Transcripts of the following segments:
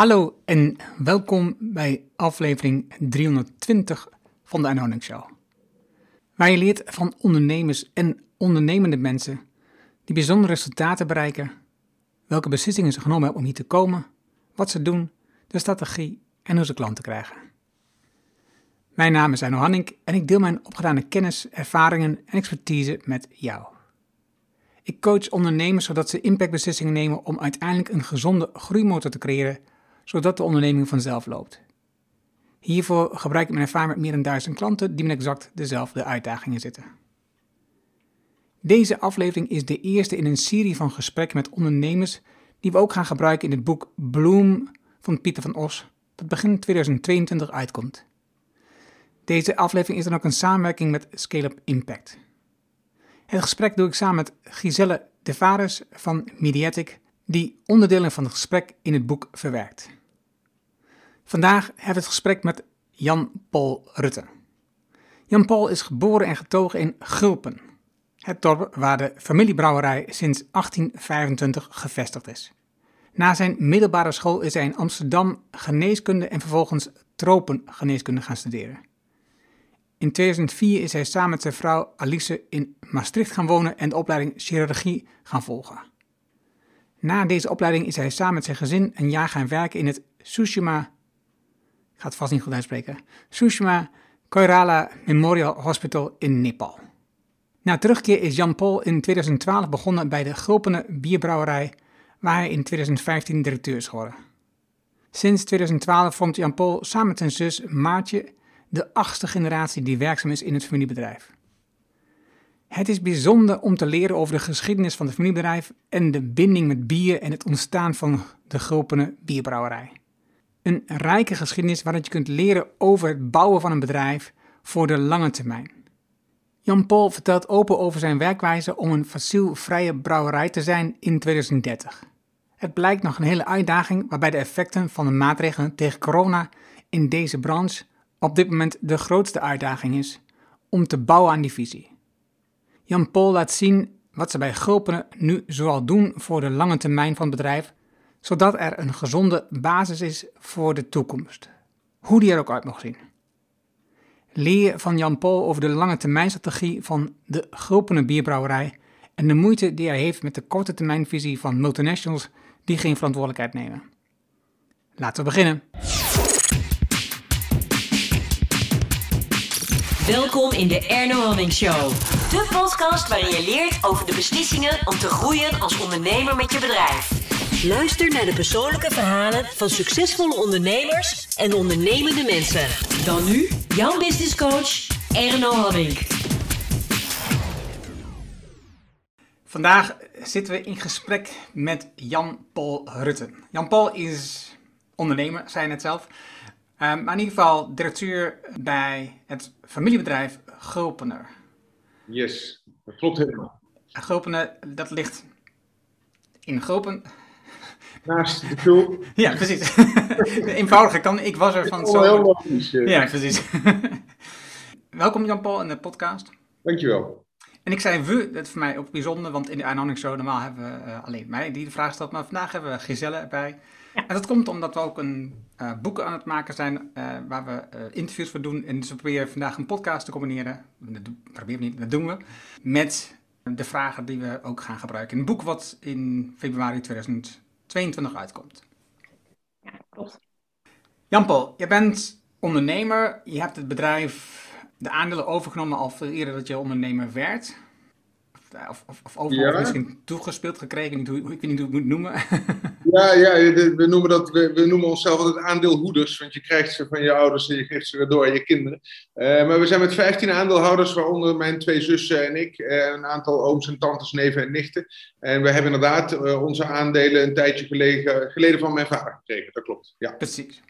Hallo en welkom bij aflevering 320 van de Anonic Show. Waar je leert van ondernemers en ondernemende mensen die bijzondere resultaten bereiken, welke beslissingen ze genomen hebben om hier te komen, wat ze doen, de strategie en hoe ze klanten krijgen. Mijn naam is Arno Hanning en ik deel mijn opgedane kennis, ervaringen en expertise met jou. Ik coach ondernemers zodat ze impactbeslissingen nemen om uiteindelijk een gezonde groeimotor te creëren zodat de onderneming vanzelf loopt. Hiervoor gebruik ik mijn ervaring met meer dan duizend klanten die met exact dezelfde uitdagingen zitten. Deze aflevering is de eerste in een serie van gesprekken met ondernemers die we ook gaan gebruiken in het boek Bloom van Pieter van Os, dat begin 2022 uitkomt. Deze aflevering is dan ook een samenwerking met Scale Up Impact. Het gesprek doe ik samen met Giselle De Vares van Mediatic, die onderdelen van het gesprek in het boek verwerkt. Vandaag hebben we het gesprek met Jan-Paul Rutte. Jan-Paul is geboren en getogen in Gulpen, het dorp waar de familiebrouwerij sinds 1825 gevestigd is. Na zijn middelbare school is hij in Amsterdam geneeskunde en vervolgens tropengeneeskunde gaan studeren. In 2004 is hij samen met zijn vrouw Alice in Maastricht gaan wonen en de opleiding chirurgie gaan volgen. Na deze opleiding is hij samen met zijn gezin een jaar gaan werken in het Sushima ik ga het vast niet goed uitspreken, Sushma Koirala Memorial Hospital in Nepal. Na terugkeer is Jan-Paul in 2012 begonnen bij de Gulpene Bierbrouwerij, waar hij in 2015 directeur is geworden. Sinds 2012 vormt Jan-Paul samen met zijn zus Maartje de achtste generatie die werkzaam is in het familiebedrijf. Het is bijzonder om te leren over de geschiedenis van het familiebedrijf en de binding met bier en het ontstaan van de Gulpene Bierbrouwerij. Een rijke geschiedenis waarin je kunt leren over het bouwen van een bedrijf voor de lange termijn. Jan Paul vertelt open over zijn werkwijze om een fossielvrije brouwerij te zijn in 2030. Het blijkt nog een hele uitdaging waarbij de effecten van de maatregelen tegen corona in deze branche op dit moment de grootste uitdaging is om te bouwen aan die visie. Jan Paul laat zien wat ze bij Gulpenen nu zoal doen voor de lange termijn van het bedrijf zodat er een gezonde basis is voor de toekomst. Hoe die er ook uit mag zien. Leer van Jan Paul over de lange termijnstrategie van de Gulpene bierbrouwerij en de moeite die hij heeft met de korte termijnvisie van multinationals die geen verantwoordelijkheid nemen. Laten we beginnen. Welkom in de Erno Hamming Show. De podcast waarin je leert over de beslissingen om te groeien als ondernemer met je bedrijf. Luister naar de persoonlijke verhalen van succesvolle ondernemers en ondernemende mensen. Dan nu jouw business coach Erno Hadding. Vandaag zitten we in gesprek met Jan-Paul Rutte. Jan-Paul is ondernemer, zei hij net zelf. Um, maar in ieder geval directeur bij het familiebedrijf Gulpener. Yes, dat klopt helemaal. Gulpener, dat ligt in Gulpen, naast de. Ja, precies. De eenvoudige kan, ik was er van zo. Heel logisch. Ja, precies. Welkom Jan-Paul in de podcast. Dankjewel. En ik zei we, dat is voor mij ook bijzonder, want in de Anonic Show normaal hebben we uh, alleen mij die de vraag stelt, maar vandaag hebben we Giselle erbij. Ja. En dat komt omdat we ook een uh, boek aan het maken zijn uh, waar we interviews voor doen. En dus we proberen vandaag een podcast te combineren, dat proberen we niet, dat doen we, met de vragen die we ook gaan gebruiken. Een boek wat in februari 2000 22 uitkomt. Ja, klopt. Jan-Paul, je bent ondernemer. Je hebt het bedrijf, de aandelen overgenomen al veel eerder dat je ondernemer werd. Of, of, of overal misschien toegespeeld gekregen. Niet hoe, ik weet niet hoe ik het moet noemen. Ja, ja we, noemen dat, we, we noemen onszelf altijd aandeelhoeders. Want je krijgt ze van je ouders en je geeft ze weer door aan je kinderen. Uh, maar we zijn met 15 aandeelhouders, waaronder mijn twee zussen en ik. Uh, een aantal ooms en tantes, neven en nichten. En we hebben inderdaad uh, onze aandelen een tijdje gelegen, geleden van mijn vader gekregen. Dat klopt, ja. Precies.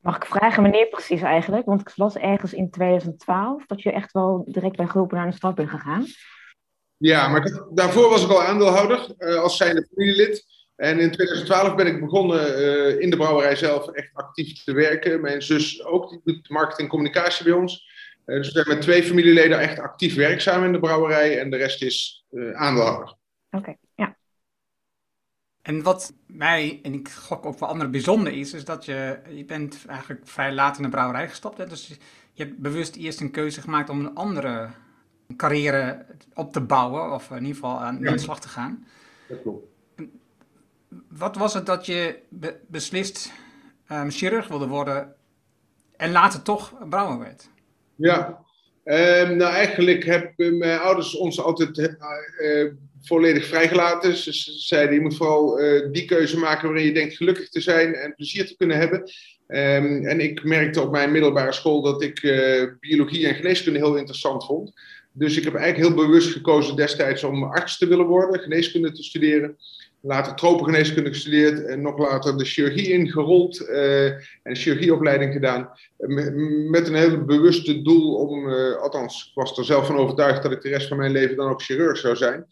Mag ik vragen wanneer precies eigenlijk? Want ik was ergens in 2012 dat je echt wel direct bij groepen naar de stad bent gegaan. Ja, maar daarvoor was ik al aandeelhouder uh, als zijnde familielid. En in 2012 ben ik begonnen uh, in de brouwerij zelf echt actief te werken. Mijn zus ook, die doet marketing en communicatie bij ons. Uh, dus we zijn met twee familieleden echt actief werkzaam in de brouwerij. En de rest is aandeelhouder. Oké, okay, ja. En wat mij, en ik gok ook voor anderen bijzonder is, is dat je, je bent eigenlijk vrij laat in de brouwerij gestapt. Hè? Dus je hebt bewust eerst een keuze gemaakt om een andere carrière op te bouwen, of in ieder geval aan de slag te gaan. Dat klopt. Wat was het dat je beslist um, chirurg wilde worden en later toch brouwer werd? Ja, um, nou eigenlijk hebben mijn ouders ons altijd uh, volledig vrijgelaten. Ze zeiden, je moet vooral uh, die keuze maken waarin je denkt gelukkig te zijn en plezier te kunnen hebben. Um, en ik merkte op mijn middelbare school dat ik biologie en geneeskunde heel interessant vond. Dus ik heb eigenlijk heel bewust gekozen destijds om arts te willen worden, geneeskunde te studeren later tropengeneeskunde gestudeerd en nog later de chirurgie ingerold uh, en chirurgieopleiding gedaan. Met een heel bewuste doel om, uh, althans, ik was er zelf van overtuigd dat ik de rest van mijn leven dan ook chirurg zou zijn.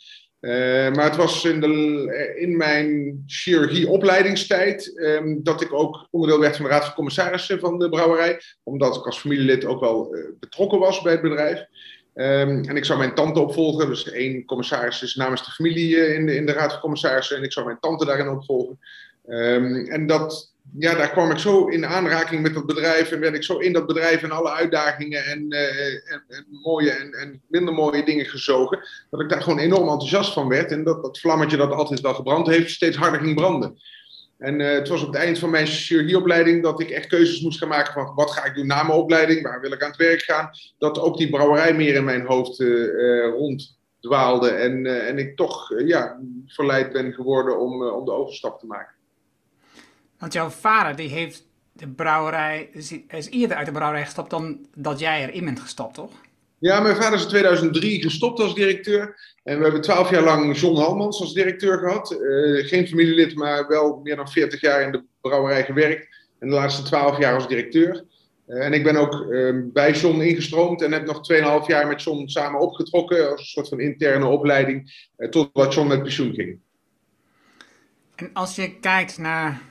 Maar het was in, de, in mijn chirurgieopleidingstijd um, dat ik ook onderdeel werd van de Raad van Commissarissen van de brouwerij, omdat ik als familielid ook wel betrokken was bij het bedrijf. Um, en ik zou mijn tante opvolgen. Dus één commissaris is namens de familie uh, in, de, in de Raad van Commissarissen. En ik zou mijn tante daarin opvolgen. Um, en dat, ja, daar kwam ik zo in aanraking met dat bedrijf. En werd ik zo in dat bedrijf en alle uitdagingen en, uh, en, en, mooie en, en, minder mooie dingen gezogen. Dat ik daar gewoon enorm enthousiast van werd. En dat dat vlammetje dat altijd wel gebrand heeft, steeds harder ging branden. En uh, het was op het eind van mijn chirurgieopleiding dat ik echt keuzes moest gaan maken van wat ga ik doen na mijn opleiding, waar wil ik aan het werk gaan. Dat ook die brouwerij meer in mijn hoofd uh, ronddwaalde en, en ik toch ja, verleid ben geworden om, om de overstap te maken. Want jouw vader die heeft de brouwerij, is eerder uit de brouwerij gestapt dan dat jij erin bent gestapt, toch? Ja, mijn vader is in 2003 gestopt als directeur. En we hebben twaalf jaar lang John Halmans als directeur gehad. Uh, geen familielid, maar wel meer dan 40 jaar in de brouwerij gewerkt. En de laatste twaalf jaar als directeur. Uh, en ik ben ook uh, bij John ingestroomd en heb nog 2,5 jaar met John samen opgetrokken. Als een soort van interne opleiding. totdat John met pensioen ging. En als je kijkt naar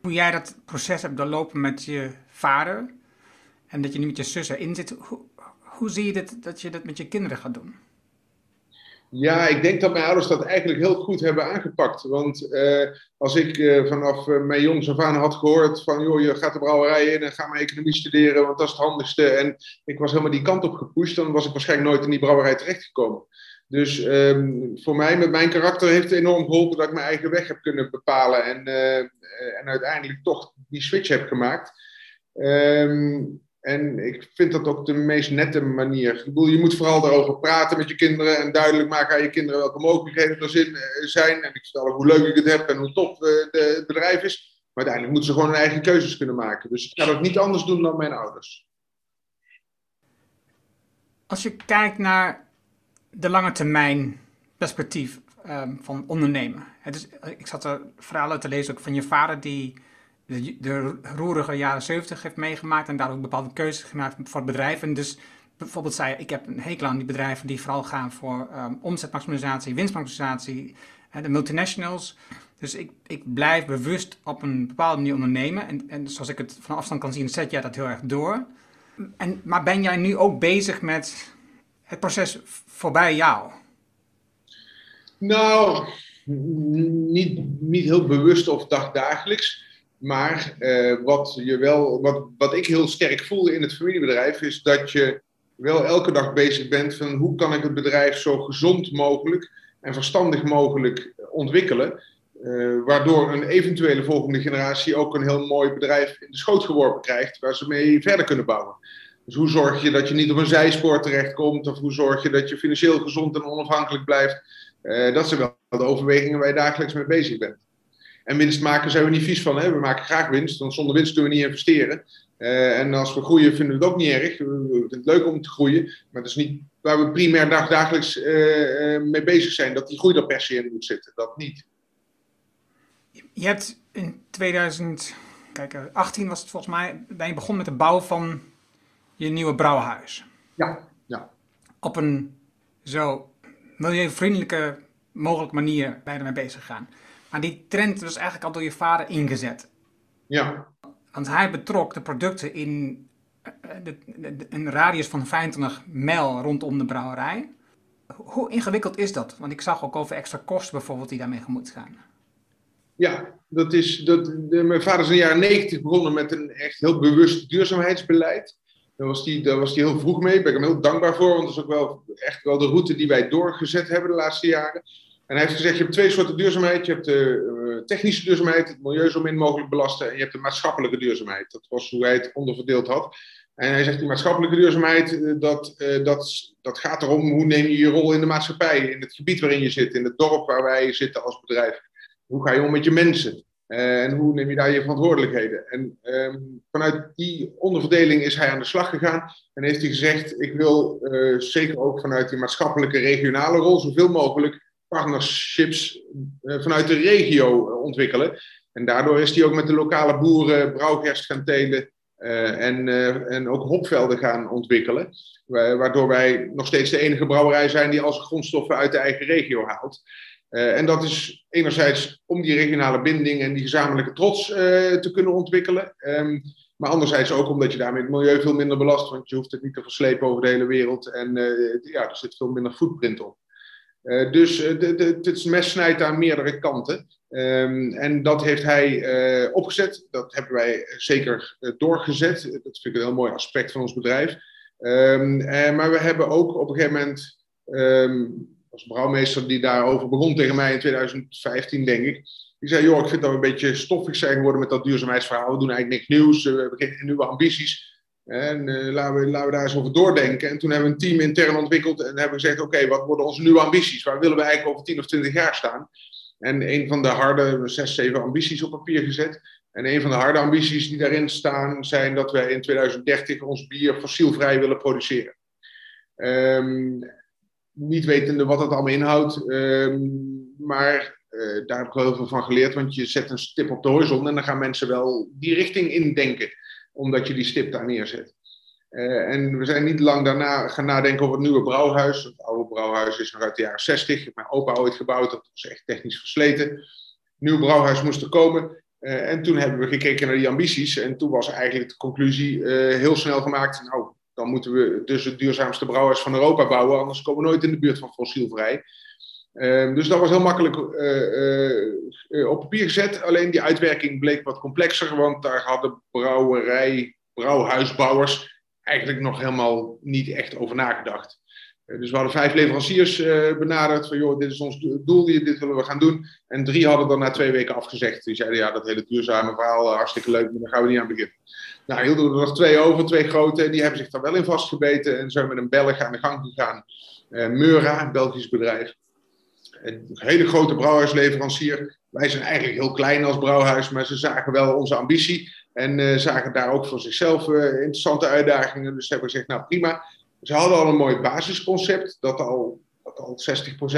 hoe jij dat proces hebt doorlopen met je vader. En dat je nu met je zus erin zit. Hoe, hoe zie je dat je dat met je kinderen gaat doen? Ja, ik denk dat mijn ouders dat eigenlijk heel goed hebben aangepakt. Want uh, als ik uh, vanaf uh, mijn jongs af aan had gehoord van... joh, je gaat de brouwerij in en ga maar economie studeren, want dat is het handigste. En ik was helemaal die kant op gepusht, dan was ik waarschijnlijk nooit in die brouwerij terechtgekomen. Dus um, voor mij, met mijn karakter, heeft het enorm geholpen dat ik mijn eigen weg heb kunnen bepalen. En, en uiteindelijk toch die switch heb gemaakt. Um, en ik vind dat ook de meest nette manier. Ik bedoel, je moet vooral daarover praten met je kinderen en duidelijk maken aan je kinderen welke mogelijkheden er eh, zijn. En ik vertel ook hoe leuk ik het heb en hoe tof uh, het bedrijf is. Maar uiteindelijk moeten ze gewoon hun eigen keuzes kunnen maken. Dus ik ga dat niet anders doen dan mijn ouders. Als je kijkt naar de lange termijn perspectief um, van ondernemen. Dus, ik zat er verhalen te lezen ook van je vader die de, de roerige jaren 70 heeft meegemaakt en daar ook bepaalde keuzes gemaakt voor het bedrijf. En dus bijvoorbeeld zei ik heb een hekel aan die bedrijven die vooral gaan voor um, omzetmaximalisatie, winstmaximalisatie, de multinationals. Dus ik, ik blijf bewust op een bepaalde manier ondernemen. En, en zoals ik het van afstand kan zien, zet jij dat heel erg door. En, maar ben jij nu ook bezig met het proces voorbij jou? Nou, niet, niet heel bewust of dagdagelijks. Maar uh, wat, je wel, wat, wat ik heel sterk voel in het familiebedrijf is dat je wel elke dag bezig bent van hoe kan ik het bedrijf zo gezond mogelijk en verstandig mogelijk ontwikkelen. Uh, waardoor een eventuele volgende generatie ook een heel mooi bedrijf in de schoot geworpen krijgt waar ze mee verder kunnen bouwen. Dus hoe zorg je dat je niet op een zijspoor terechtkomt? Of hoe zorg je dat je financieel gezond en onafhankelijk blijft? Uh, dat zijn wel de overwegingen waar je dagelijks mee bezig bent. En winst maken zijn we niet vies van. Hè? We maken graag winst, want zonder winst kunnen we niet investeren. Uh, en als we groeien vinden we het ook niet erg. We vinden het leuk om te groeien. Maar dat is niet waar we primair dag, dagelijks uh, mee bezig zijn. Dat die groei er per se in moet zitten. Dat niet. Je hebt in 2018 was het volgens mij, ben je begonnen met de bouw van je nieuwe brouwhuis. Ja, ja. Op een zo milieuvriendelijke mogelijke manier ben je ermee bezig gegaan. Maar die trend was eigenlijk al door je vader ingezet. Ja. Want hij betrok de producten in eh, de, de, een radius van 25 mijl rondom de brouwerij. Hoe ingewikkeld is dat? Want ik zag ook over extra kosten bijvoorbeeld die daarmee gemoeid gaan. Ja, dat is, dat, mijn vader is in de jaren negentig begonnen met een echt heel bewust duurzaamheidsbeleid. Daar was hij daar was die heel vroeg mee. Daar ben ik hem heel dankbaar voor. Want dat is ook wel echt wel de route die wij doorgezet hebben de laatste jaren. En hij heeft gezegd, je hebt twee soorten duurzaamheid. Je hebt de uh, technische duurzaamheid, het milieu zo min mogelijk belasten. En je hebt de maatschappelijke duurzaamheid. Dat was hoe hij het onderverdeeld had. En hij zegt, die maatschappelijke duurzaamheid, uh, dat, uh, dat, dat gaat erom hoe neem je je rol in de maatschappij. In het gebied waarin je zit, in het dorp waar wij zitten als bedrijf. Hoe ga je om met je mensen? En hoe neem je daar je verantwoordelijkheden? En um, vanuit die onderverdeling is hij aan de slag gegaan. En heeft hij gezegd: Ik wil zeker ook vanuit die maatschappelijke regionale rol zoveel mogelijk partnerships uh, vanuit de regio ontwikkelen. En daardoor is hij ook met de lokale boeren brouwgerst gaan telen. Uh, en, en ook hopvelden gaan ontwikkelen. Waardoor wij nog steeds de enige brouwerij zijn die als grondstoffen uit de eigen regio haalt. En dat is enerzijds om die regionale binding en die gezamenlijke trots te kunnen ontwikkelen. Um, maar anderzijds ook omdat je daarmee het milieu veel minder belast, want je hoeft het niet te verslepen over de hele wereld. En ja, er zit veel minder footprint op. dus het mes snijdt aan meerdere kanten. Um, en dat heeft hij opgezet. Dat hebben wij zeker doorgezet. Dat vind ik een heel mooi aspect van ons bedrijf. Um, maar we hebben ook op een gegeven moment was brouwmeester die daarover begon tegen mij in 2015, denk ik. Die zei, joh, ik vind dat we een beetje stoffig zijn geworden met dat duurzaamheidsverhaal. We doen eigenlijk niks nieuws, we hebben geen nieuwe ambities. En uh, laten, we, we daar eens over doordenken. En toen hebben we een team intern ontwikkeld en hebben gezegd, oké, wat worden onze nieuwe ambities? Waar willen we eigenlijk over 10 of 20 jaar staan? En een van de harde, zes, zeven ambities op papier gezet. En een van de harde ambities die daarin staan, zijn dat wij in 2030 ons bier fossielvrij willen produceren. Um, niet wetende wat het allemaal inhoudt. Um, maar uh, daar heb ik wel heel veel van geleerd, want je zet een stip op de horizon en dan gaan mensen wel die richting indenken, omdat je die stip daar neerzet. Uh, en we zijn niet lang daarna gaan nadenken over het nieuwe brouwhuis. Het oude brouwhuis is nog uit de jaren 60. Mijn opa ooit gebouwd, dat was echt technisch versleten. Het nieuwe brouwhuis moest er komen. Uh, en toen hebben we gekeken naar die ambities. En toen was eigenlijk de conclusie heel snel gemaakt. Nou, dan moeten we dus het duurzaamste brouwers van Europa bouwen, anders komen we nooit in de buurt van fossielvrij. Uh, dus dat was heel makkelijk uh, uh, op papier gezet. Alleen die uitwerking bleek wat complexer, want daar hadden brouwerij, brouwhuisbouwers eigenlijk nog helemaal niet echt over nagedacht. dus we hadden vijf leveranciers benaderd van joh, dit is ons doel, dit willen we gaan doen. En drie hadden dan na twee weken afgezegd. Die zeiden ja, dat hele duurzame verhaal, hartstikke leuk, maar daar gaan we niet aan beginnen. Nou, hielden we er nog twee over, twee grote. Die hebben zich daar wel in vastgebeten. En zijn met een Belg aan de gang gegaan. Meura, een Belgisch bedrijf. Een hele grote brouwhuisleverancier. Wij zijn eigenlijk heel klein als brouwhuis, maar ze zagen wel onze ambitie. En uh, zagen daar ook voor zichzelf uh, interessante uitdagingen. Dus hebben gezegd, nou prima. Ze hadden al een mooi basisconcept. Dat al, al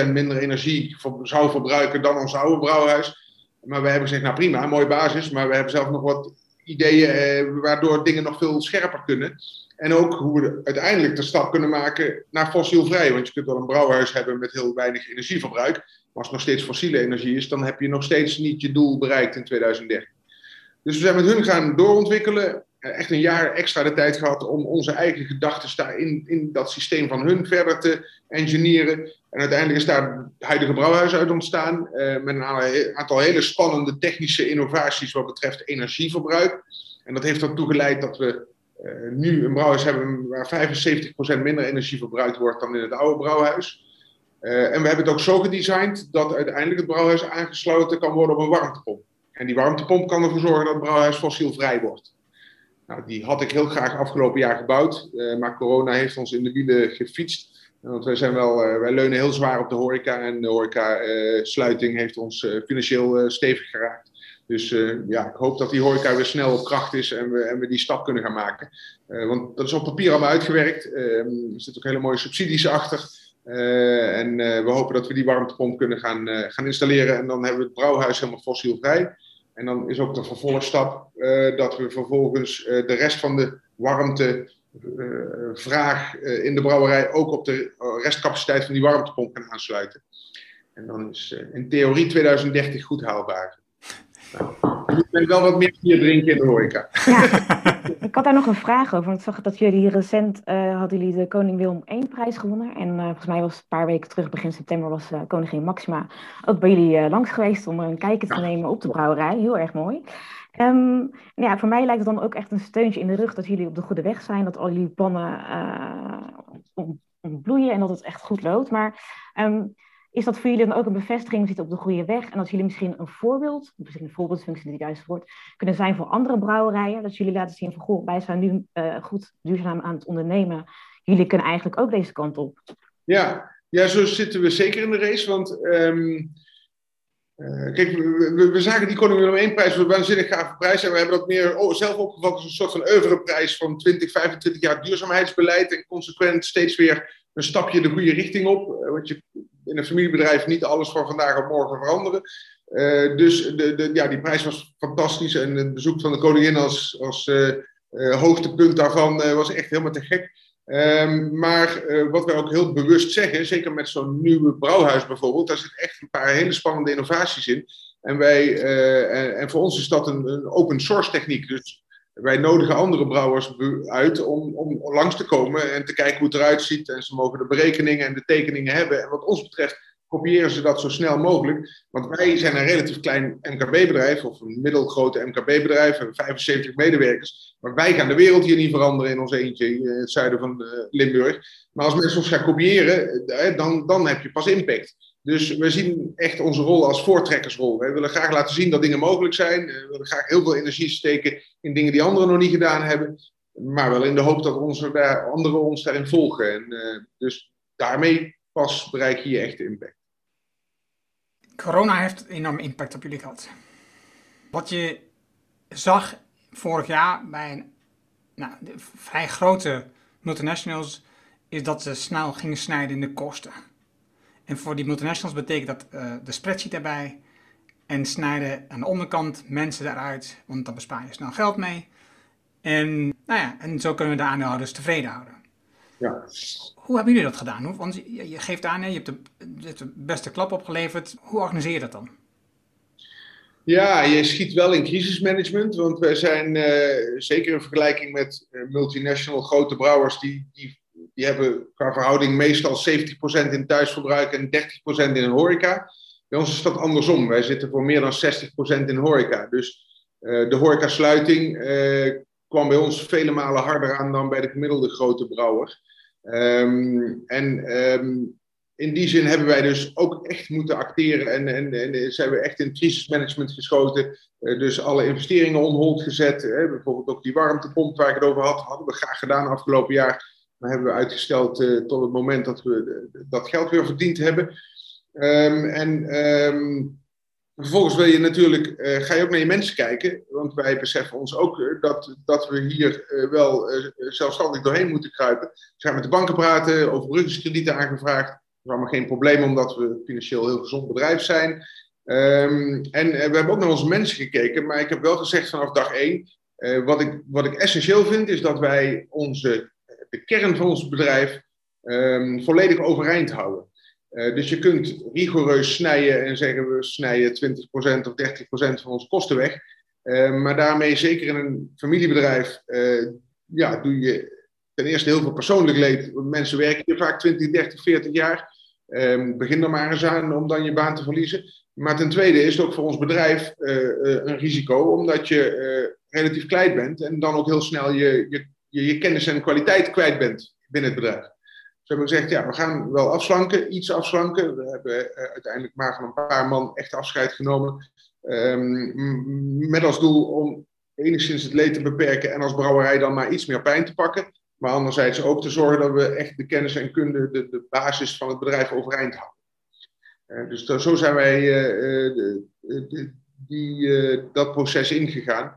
60% minder energie zou verbruiken dan ons oude brouwhuis. Maar wij hebben gezegd, nou prima, een mooie basis. Maar we hebben zelf nog wat ideeën eh, waardoor dingen nog veel scherper kunnen. En ook hoe we uiteindelijk de stap kunnen maken naar fossielvrij. Want je kunt wel een brouwhuis hebben met heel weinig energieverbruik. Maar als het nog steeds fossiele energie is, dan heb je nog steeds niet je doel bereikt in 2030. Dus we zijn met hun gaan doorontwikkelen. Eh, echt een jaar extra de tijd gehad om onze eigen gedachten daar in, dat systeem van hun verder te engineeren. En uiteindelijk is daar het huidige brouwhuis uit ontstaan. Uh, met een aantal hele spannende technische innovaties wat betreft energieverbruik. En dat heeft ertoe geleid dat we uh, nu een brouwhuis hebben waar 75% minder energie verbruikt wordt dan in het oude brouwhuis. Uh, en we hebben het ook zo gedesigned dat uiteindelijk het brouwhuis aangesloten kan worden op een warmtepomp. En die warmtepomp kan ervoor zorgen dat het brouwhuis fossielvrij wordt. Nou, die had ik heel graag afgelopen jaar gebouwd, uh, maar corona heeft ons in de wielen gefietst. Want wij, zijn wel, wij leunen heel zwaar op de horeca en de horeca-sluiting heeft ons financieel stevig geraakt. Dus ja, ik hoop dat die horeca weer snel op kracht is en we, die stap kunnen gaan maken. want dat is op papier allemaal uitgewerkt. Ehm, er zitten ook hele mooie subsidies achter. en we hopen dat we die warmtepomp kunnen gaan, gaan installeren. En dan hebben we het brouwhuis helemaal fossielvrij. En dan is ook de vervolgstap dat we vervolgens de rest van de warmtevraag in de brouwerij ook op de restcapaciteit van die warmtepomp kunnen aansluiten. En dan is in theorie 2030 goed haalbaar. Je moet wel wat meer bier drinken in de horeca. Ja. ik had daar nog een vraag over. Want ik zag dat jullie recent uh, hadden jullie de Koning Willem I prijs gewonnen. En uh, volgens mij was een paar weken terug, begin september, was uh, Koningin Maxima ook bij jullie langs geweest om een kijkje te nemen op de brouwerij. Heel erg mooi. Um, nou ja, voor mij lijkt het dan ook echt een steuntje in de rug dat jullie op de goede weg zijn. Dat al jullie pannen ontbloeien en dat het echt goed loopt. Maar um, is dat voor jullie dan ook een bevestiging, we zitten op de goede weg? En dat jullie misschien een voorbeeld, misschien een voorbeeldfunctie niet het juiste woord, kunnen zijn voor andere brouwerijen? Dat jullie laten zien van, goh, wij zijn nu uh, goed duurzaam aan het ondernemen. Jullie kunnen eigenlijk ook deze kant op. Ja, ja zo zitten we zeker in de race. Want um, kijk, we, we, zagen die Koning Willem 1 prijs een waanzinnig gave prijs. En we hebben dat meer oh, zelf opgevat als een soort van oeuvreprijs van 20, 25 jaar duurzaamheidsbeleid. En consequent steeds weer een stapje de goede richting op. Uh, want je in een familiebedrijf niet alles van vandaag op morgen veranderen. Uh, dus de, de, ja, die prijs was fantastisch. En het bezoek van de koningin als, als uh, uh, hoogtepunt daarvan was echt helemaal te gek. Um, maar wat wij ook heel bewust zeggen, zeker met zo'n nieuwe brouwhuis bijvoorbeeld, daar zit echt een paar hele spannende innovaties in. En, wij, en, en, voor ons is dat een, een open source techniek. Dus wij nodigen andere brouwers uit om, om langs te komen en te kijken hoe het eruit ziet. En ze mogen de berekeningen en de tekeningen hebben. En wat ons betreft kopiëren ze dat zo snel mogelijk. Want wij zijn een relatief klein MKB-bedrijf, of een middelgrote MKB-bedrijf, hebben 75 medewerkers. Maar wij gaan de wereld hier niet veranderen in ons eentje in het zuiden van eh, Limburg. Maar als mensen ons gaan kopiëren, eh, dan, dan heb je pas impact. Dus we zien echt onze rol als voortrekkersrol. We willen graag laten zien dat dingen mogelijk zijn. We willen graag heel veel energie steken in dingen die anderen nog niet gedaan hebben. Maar wel in de hoop dat onze, daar, anderen ons daarin volgen. En, uh, dus daarmee pas bereik je je echte impact. Corona heeft een enorme impact op jullie gehad. Wat je zag vorig jaar bij een nou, vrij grote multinationals, is dat ze snel gingen snijden in de kosten. En voor die multinationals betekent dat uh, de spreadsheet erbij en snijden aan de onderkant mensen eruit, want dan bespaar je snel geld mee. En, nou ja, en zo kunnen we de aandeelhouders tevreden houden. Ja. Hoe hebben jullie dat gedaan? Want je, je geeft aan, je hebt, de, je hebt de beste klap opgeleverd. Hoe organiseer je dat dan? Ja, je schiet wel in crisismanagement, want wij zijn uh, zeker in vergelijking met uh, multinational grote brouwers, die, die die hebben qua verhouding meestal 70% in thuisverbruik en 30% in horeca. Bij ons is dat andersom. Wij zitten voor meer dan 60% in horeca. Dus uh, de horecasluiting uh, kwam bij ons vele malen harder aan dan bij de gemiddelde grote brouwer. Um, en um, in die zin hebben wij dus ook echt moeten acteren en, en, en zijn we echt in crisismanagement geschoten. Uh, dus alle investeringen on hold gezet. Hè, bijvoorbeeld ook die warmtepomp waar ik het over had, hadden we graag gedaan afgelopen jaar. Maar hebben we uitgesteld uh, tot het moment dat we dat geld weer verdiend hebben. Um, en um, vervolgens wil je natuurlijk, uh, ga je ook naar je mensen kijken. Want wij beseffen ons ook dat, dat we hier wel zelfstandig doorheen moeten kruipen. We gaan met de banken praten, overbruggingskredieten aangevraagd. Dat is allemaal geen probleem, omdat we financieel heel gezond bedrijf zijn. Um, en we hebben ook naar onze mensen gekeken. Maar ik heb wel gezegd vanaf dag één. wat, ik, wat ik essentieel vind, is dat wij onze de kern van ons bedrijf um, volledig overeind houden. Uh, dus je kunt rigoureus snijden en zeggen we snijden 20% of 30% van onze kosten weg. Uh, maar daarmee, zeker in een familiebedrijf, uh, ja, doe je ten eerste heel veel persoonlijk leed. Mensen werken hier vaak 20, 30, 40 jaar. Um, begin er maar eens aan om dan je baan te verliezen. Maar ten tweede is het ook voor ons bedrijf een risico, omdat je relatief klein bent en dan ook heel snel je, je je, je kennis en kwaliteit kwijt bent binnen het bedrijf. Dus hebben gezegd, ja, we gaan wel afslanken, iets afslanken. We hebben uh, uiteindelijk maar van een paar man echt afscheid genomen. Um, met als doel om enigszins het leed te beperken en als brouwerij dan maar iets meer pijn te pakken. Maar anderzijds ook te zorgen dat we echt de kennis en kunde, de, de basis van het bedrijf overeind houden. Uh, dus zo zijn wij de, die, dat proces ingegaan.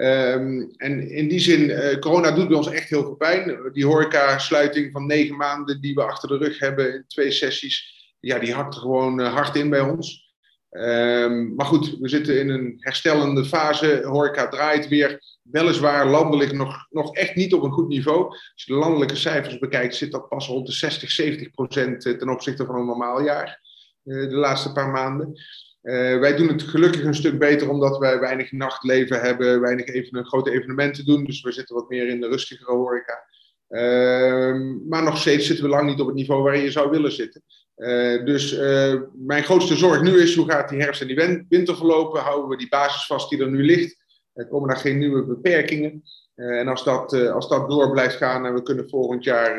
Um, en in die zin, uh, corona doet bij ons echt heel veel pijn. Die horeca-sluiting van negen maanden die we achter de rug hebben in twee sessies, ja, die hakt er gewoon uh, hard in bij ons. Um, maar goed, we zitten in een herstellende fase. Horeca draait weer. Weliswaar landelijk nog, nog echt niet op een goed niveau. Als je de landelijke cijfers bekijkt, zit dat pas rond de 60, 70 procent ten opzichte van een normaal jaar. De laatste paar maanden. Wij doen het gelukkig een stuk beter omdat wij weinig nachtleven hebben, weinig even, grote evenementen doen. Dus we zitten wat meer in de rustigere horeca. Ehm, maar nog steeds zitten we lang niet op het niveau waarin je zou willen zitten. Uh, dus uh, mijn grootste zorg nu is hoe gaat die herfst en die winter verlopen? Houden we die basis vast die er nu ligt? Er komen daar geen nieuwe beperkingen. Uh, en als dat, als dat door blijft gaan en we kunnen volgend jaar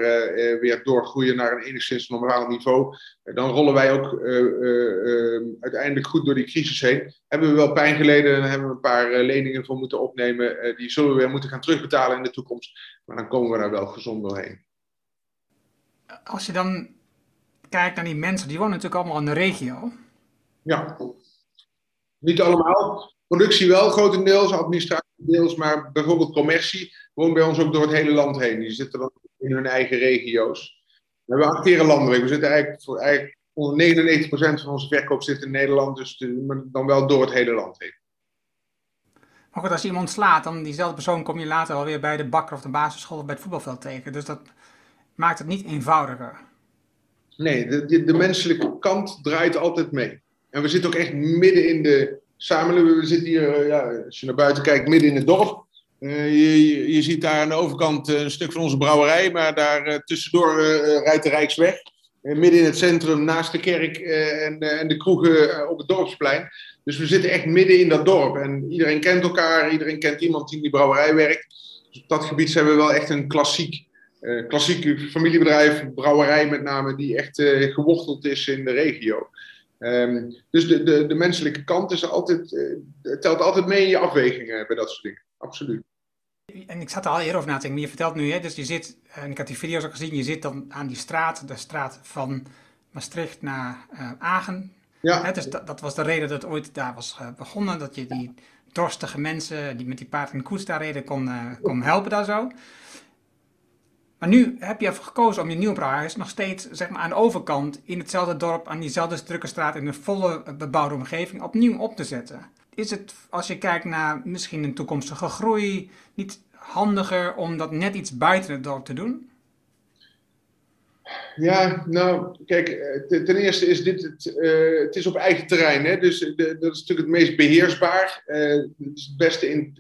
weer doorgroeien naar een enigszins normaal niveau, dan rollen wij ook uiteindelijk goed door die crisis heen. Hebben we wel pijn geleden en hebben we een paar leningen voor moeten opnemen. die zullen we weer moeten gaan terugbetalen in de toekomst. Maar dan komen we daar wel gezond doorheen. Als je dan kijkt naar die mensen, die wonen natuurlijk allemaal in de regio. Ja, niet allemaal. Productie wel grotendeels, administratie deels, maar bijvoorbeeld commercie woont bij ons ook door het hele land heen. Die zitten dan in hun eigen regio's. We acteren landelijk. We zitten eigenlijk voor eigenlijk 99% van onze verkoop zit in Nederland, dus dan wel door het hele land heen. Maar goed, als je iemand slaat, dan diezelfde persoon kom je later alweer bij de bakker of de basisschool of bij het voetbalveld tegen. Dus dat maakt het niet eenvoudiger. Nee, de, de, menselijke kant draait altijd mee. En we zitten ook echt midden in de samenleving. We zitten hier, eh, ja, als je naar buiten kijkt, midden in het dorp. Uh, je, je, ziet daar aan de overkant eh, een stuk van onze brouwerij, maar daar tussendoor rijdt de Rijksweg. midden in het centrum, naast de kerk en, en de kroegen op het dorpsplein. Dus we zitten echt midden in dat dorp. En iedereen kent elkaar, iedereen kent iemand die in die brouwerij werkt. Dus op dat gebied zijn we wel echt een klassiek klassiek familiebedrijf, brouwerij met name, die echt geworteld is in de regio. Um, dus de, de, de menselijke kant is altijd, uh, telt altijd mee in je afwegingen bij dat soort dingen. Absoluut. En ik zat er al eerder over na te denken, maar je vertelt nu, hè, dus je zit, en ik had die video's ook gezien, je zit dan aan die straat, de straat van Maastricht naar Agen. Ja. Hè, dus dat, dat, was de reden dat het ooit daar was begonnen, dat je die dorstige mensen die met die paard en koets daar reden kon, kon helpen daar zo. Maar nu heb je gekozen om je nieuwe brouwhuis nog steeds zeg maar, aan de overkant in hetzelfde dorp, aan diezelfde drukke straat, in een volle bebouwde omgeving, opnieuw op te zetten. Is het, als je kijkt naar misschien een toekomstige groei, niet handiger om dat net iets buiten het dorp te doen? Ja, nou, kijk, eh, ten eerste is dit het, uh, het is op eigen terrein. Hè? Dus de, dat is natuurlijk het meest beheersbaar. Uh, het is het beste in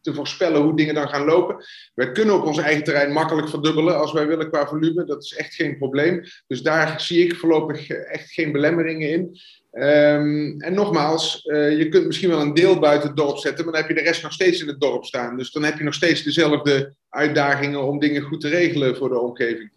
te voorspellen hoe dingen dan gaan lopen. Wij kunnen op ons eigen terrein makkelijk verdubbelen als wij willen qua volume. Dat is echt geen probleem. Dus daar zie ik voorlopig echt geen belemmeringen in. Um, en nogmaals, je kunt misschien wel een deel buiten het dorp zetten, maar dan heb je de rest nog steeds in het dorp staan. Dus dan heb je nog steeds dezelfde uitdagingen om dingen goed te regelen voor de omgeving.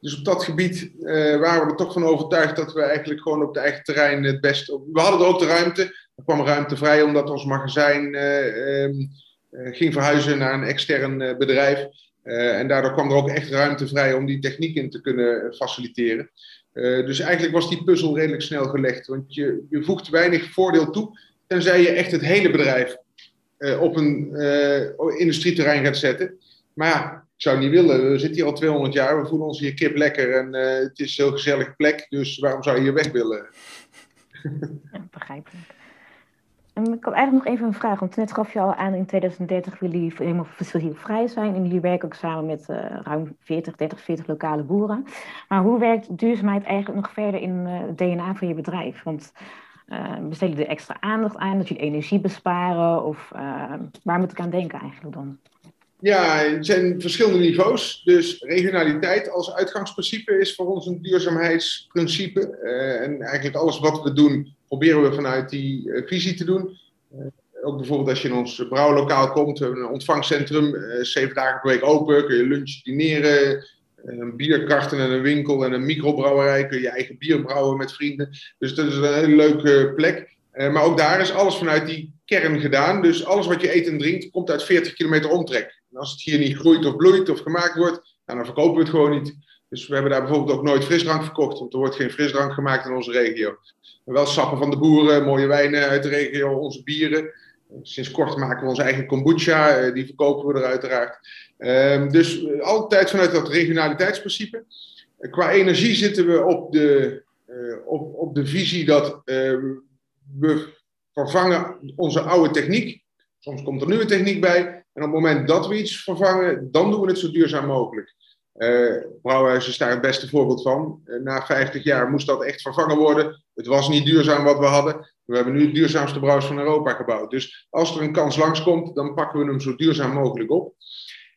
Dus op dat gebied uh, waren we er toch van overtuigd dat we eigenlijk gewoon op het eigen terrein het beste. We hadden ook de ruimte. Er kwam ruimte vrij omdat ons magazijn uh, um, uh, ging verhuizen naar een extern bedrijf. en daardoor kwam er ook echt ruimte vrij om die techniek in te kunnen faciliteren. dus eigenlijk was die puzzel redelijk snel gelegd. Want je, je voegt weinig voordeel toe, tenzij je echt het hele bedrijf op een industrieterrein gaat zetten. Maar zou niet willen. We zitten hier al 200 jaar, we voelen ons hier kip lekker en uh, het is een heel gezellige plek, dus waarom zou je hier weg willen? Ja, begrijpelijk. En ik had eigenlijk nog even een vraag, want net gaf je al aan in 2030 willen jullie helemaal fossielvrij zijn en jullie werken ook samen met uh, ruim 40, 30, 40 lokale boeren. Maar hoe werkt duurzaamheid eigenlijk nog verder in uh, het DNA van je bedrijf? Want besteden jullie er extra aandacht aan, dat jullie energie besparen of waar moet ik aan denken eigenlijk dan? Ja, het zijn verschillende niveaus. Dus regionaliteit als uitgangsprincipe is voor ons een duurzaamheidsprincipe. Uh, en eigenlijk alles wat we doen, proberen we vanuit die uh, visie te doen. Uh, ook bijvoorbeeld als je in ons brouwlokaal komt, een ontvangcentrum, zeven dagen per week open, kun je lunchen, dineren, een bierkarten en een winkel en een microbrouwerij, kun je eigen bier brouwen met vrienden. Dus dat is een hele leuke plek. maar ook daar is alles vanuit die kern gedaan. Dus alles wat je eet en drinkt, komt uit 40 kilometer omtrek. Als het hier niet groeit of bloeit of gemaakt wordt, dan verkopen we het gewoon niet. Dus we hebben daar bijvoorbeeld ook nooit frisdrank verkocht, want er wordt geen frisdrank gemaakt in onze regio. Maar wel sappen van de boeren, mooie wijnen uit de regio, onze bieren. Sinds kort maken we onze eigen kombucha, eh, die verkopen we er uiteraard. Ehm, dus eh, altijd vanuit dat regionaliteitsprincipe. Eh, qua energie zitten we op de, op, op de visie dat we vervangen onze oude techniek. Soms komt er nieuwe techniek bij. En op het moment dat we iets vervangen, dan doen we het zo duurzaam mogelijk. Uh, Brouwhuis is daar het beste voorbeeld van. Uh, na 50 jaar moest dat echt vervangen worden. Het was niet duurzaam wat we hadden. We hebben nu het duurzaamste brouwers van Europa gebouwd. Dus als er een kans langskomt, dan pakken we hem zo duurzaam mogelijk op.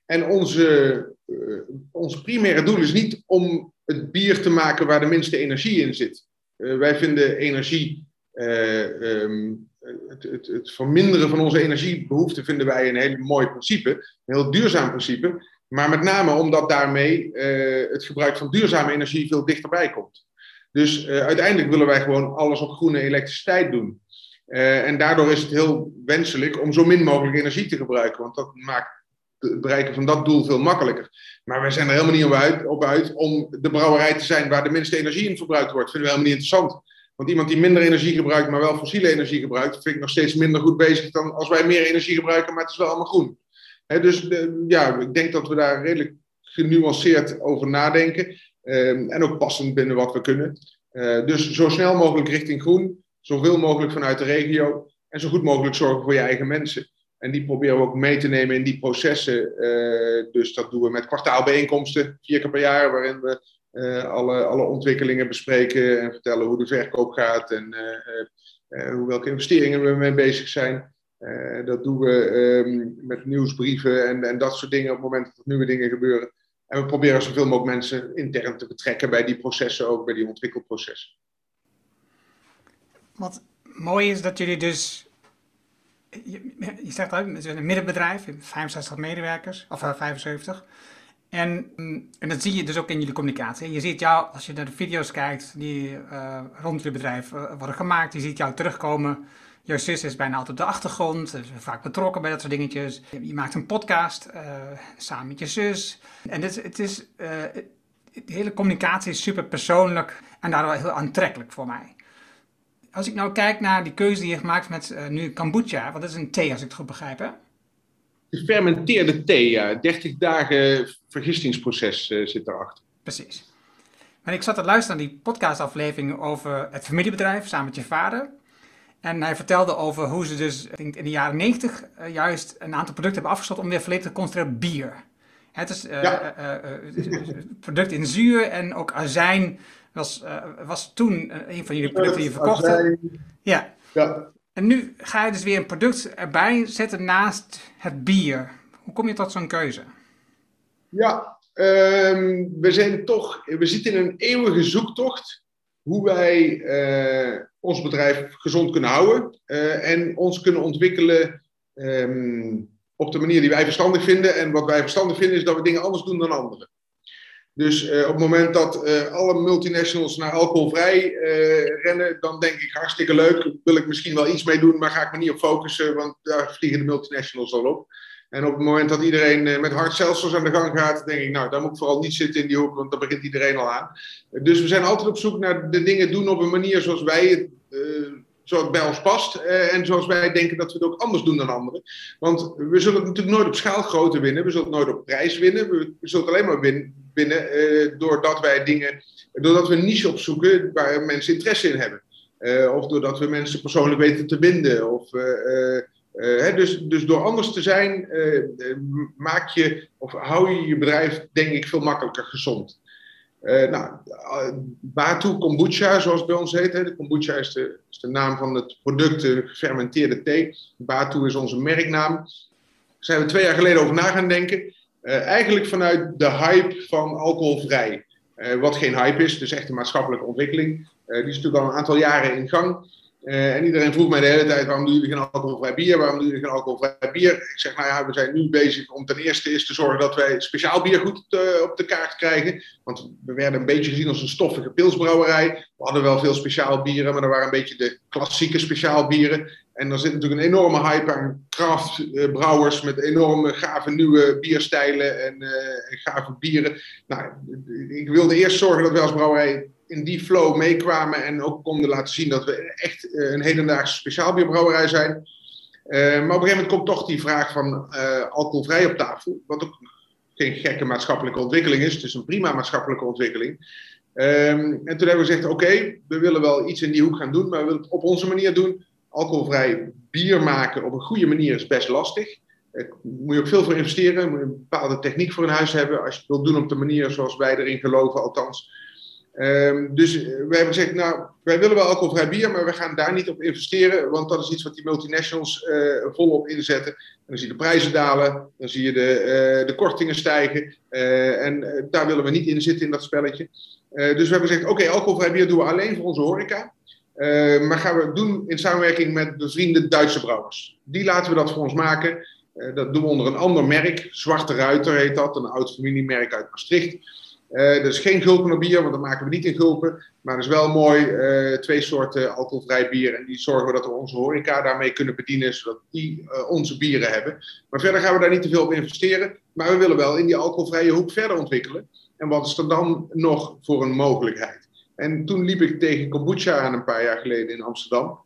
En onze, uh, ons primaire doel is niet om het bier te maken waar de minste energie in zit. Wij vinden energie, um, het, het, het, verminderen van onze energiebehoeften vinden wij een heel mooi principe, een heel duurzaam principe. Maar met name omdat daarmee het gebruik van duurzame energie veel dichterbij komt. Dus uiteindelijk willen wij gewoon alles op groene elektriciteit doen. en daardoor is het heel wenselijk om zo min mogelijk energie te gebruiken, want dat maakt het bereiken van dat doel veel makkelijker. Maar wij zijn er helemaal niet op uit, op uit om de brouwerij te zijn waar de minste energie in verbruikt wordt. Dat vinden we helemaal niet interessant. Want iemand die minder energie gebruikt, maar wel fossiele energie gebruikt, vind ik nog steeds minder goed bezig dan als wij meer energie gebruiken, maar het is wel allemaal groen. dus ja, ik denk dat we daar redelijk genuanceerd over nadenken. Ehm, en ook passend binnen wat we kunnen. Uh, dus zo snel mogelijk richting groen, zoveel mogelijk vanuit de regio en zo goed mogelijk zorgen voor je eigen mensen. En die proberen we ook mee te nemen in die processen. Uh, dus dat doen we met kwartaalbijeenkomsten, vier keer per jaar, waarin we alle, alle ontwikkelingen bespreken en vertellen hoe de verkoop gaat en uh, hoe, welke investeringen we mee bezig zijn. dat doen we um, met nieuwsbrieven en, en dat soort dingen op het moment dat er nieuwe dingen gebeuren. En we proberen zoveel mogelijk mensen intern te betrekken bij die processen, ook bij die ontwikkelprocessen. Wat mooi is dat jullie dus je, zegt het is een middenbedrijf, 65 medewerkers, of 75. Eh, en, mm, en dat zie je dus ook in jullie communicatie. Je ziet jou, als je naar de video's kijkt die uh, rond je bedrijf uh, worden gemaakt, je ziet jou terugkomen. Jouw zus is bijna altijd op de achtergrond, is vaak betrokken bij dat soort dingetjes. Je maakt een podcast uh, samen met je zus. En dit, het is, de hele communicatie is super persoonlijk en daardoor heel aantrekkelijk voor mij als ik nou kijk naar die keuze die je gemaakt met nu kombucha, wat is een thee als ik het goed begrijp? Gefermenteerde thee, ja. 30 dagen vergistingsproces uh, zit daarachter. Precies. Maar ik zat te luisteren naar die podcastaflevering over het familiebedrijf samen met je vader. En hij vertelde over hoe ze dus ik denk in de jaren 90 uh, eh, juist een aantal producten hebben afgesloten om weer volledig te concentreren op bier. Het is ja. product in zuur en ook azijn was, uh, was toen uh, een van jullie producten die je verkocht. Ja. ja. En nu ga je dus weer een product erbij zetten naast het bier. Hoe kom je tot zo'n keuze? Ja, um, we zijn toch, we zitten in een eeuwige zoektocht hoe wij uh, ons bedrijf gezond kunnen houden en ons kunnen ontwikkelen um, op de manier die wij verstandig vinden. En wat wij verstandig vinden is dat we dingen anders doen dan anderen. Dus uh, op het moment dat uh, alle multinationals naar alcoholvrij uh, rennen, dan denk ik hartstikke leuk. Wil ik misschien wel iets mee doen, maar ga ik me niet op focussen, want daar vliegen de multinationals al op. En op het moment dat iedereen met hard aan de gang gaat, denk ik, nou, daar moet ik vooral niet zitten in die hoek, want daar begint iedereen al aan. Dus we zijn altijd op zoek naar de dingen doen op een manier zoals wij het zoals het bij ons past uh, en zoals wij denken dat we het ook anders doen dan anderen. Want we zullen het natuurlijk nooit op schaalgrootte winnen, we zullen het nooit op prijs winnen, we, zullen het alleen maar win, winnen uh, doordat wij dingen, doordat we een niche opzoeken waar mensen interesse in hebben. Uh, of doordat we mensen persoonlijk weten te binden. Of, dus, dus door anders te zijn, maak je of hou je je bedrijf, denk ik, veel makkelijker gezond. Uh, nou, Batu Kombucha, zoals het bij ons heet. De kombucha is de, is de naam van het product, de gefermenteerde thee. Batu is onze merknaam. Daar zijn we twee jaar geleden over na gaan denken. Uh, eigenlijk vanuit de hype van alcoholvrij. Wat geen hype is, dus echt een maatschappelijke ontwikkeling. die is natuurlijk al een aantal jaren in gang. Uh, en iedereen vroeg mij de hele tijd, waarom doen jullie geen alcoholvrij bier? Waarom doen jullie geen alcoholvrij bier? Ik zeg, nou ja, we zijn nu bezig om ten eerste is te zorgen dat wij speciaal bier goed op de kaart krijgen. Want we werden een beetje gezien als een stoffige pilsbrouwerij. We hadden wel veel speciaal bieren, maar dat waren een beetje de klassieke speciaal bieren. En er zit natuurlijk een enorme hype aan craftbrouwers uh, met enorme gave nieuwe bierstijlen en, en gave bieren. Nou, ik wilde eerst zorgen dat wij als brouwerij in die flow meekwamen en ook konden laten zien dat we echt uh, een hedendaagse speciaalbierbrouwerij zijn. Uh, maar op een gegeven moment komt toch die vraag van uh, alcoholvrij op tafel, wat ook geen gekke maatschappelijke ontwikkeling is. Het is een prima maatschappelijke ontwikkeling. Um, en toen hebben we gezegd, oké, we willen wel iets in die hoek gaan doen, maar we willen het op onze manier doen. Alcoholvrij bier maken op een goede manier is best lastig. Daar moet je ook veel voor investeren, moet je een bepaalde techniek voor in huis hebben. Als je het wilt doen op de manier zoals wij erin geloven, althans Ehm, dus we hebben gezegd, nou, wij willen wel alcoholvrij bier, maar we gaan daar niet op investeren, want dat is iets wat die multinationals volop inzetten. En dan zie je de prijzen dalen, dan zie je de, de kortingen stijgen en daar willen we niet in zitten in dat spelletje. dus we hebben gezegd, oké, alcoholvrij bier doen we alleen voor onze horeca. maar gaan we doen in samenwerking met de vrienden Duitse brouwers. Die laten we dat voor ons maken. Eh, dat doen we onder een ander merk. Zwarte Ruiter heet dat, een oud familiemerk uit Maastricht. Uh, dat is geen gulpen bier, want dat maken we niet in gulpen. Maar dat is wel mooi. Uh, twee soorten alcoholvrij bier. En die zorgen we dat we onze horeca daarmee kunnen bedienen, zodat die onze bieren hebben. Maar verder gaan we daar niet te veel op investeren. Maar we willen wel in die alcoholvrije hoek verder ontwikkelen. En wat is er dan nog voor een mogelijkheid? En toen liep ik tegen kombucha aan een paar jaar geleden in Amsterdam.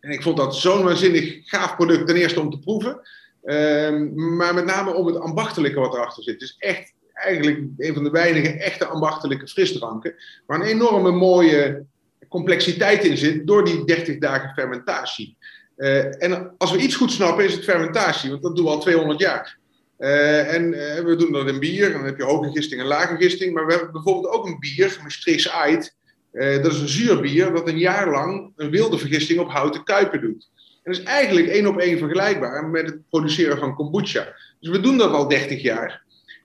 En ik vond dat zo'n waanzinnig gaaf product ten eerste om te proeven. Ehm, maar met name om het ambachtelijke wat erachter zit. Dus echt eigenlijk een van de weinige echte ambachtelijke frisdranken. Waar een enorme mooie complexiteit in zit door die 30 dagen fermentatie. Uh, en als we iets goed snappen is het fermentatie, want dat doen we al 200 jaar. Uh, en uh, we doen dat in bier, dan heb je hoge gisting en lage gisting. Maar we hebben bijvoorbeeld ook een bier, Maastrichtse Ait. dat is een zuurbier dat een jaar lang een wilde vergisting op houten kuipen doet. En dat is eigenlijk één op één vergelijkbaar met het produceren van kombucha. Dus we doen dat al 30 jaar.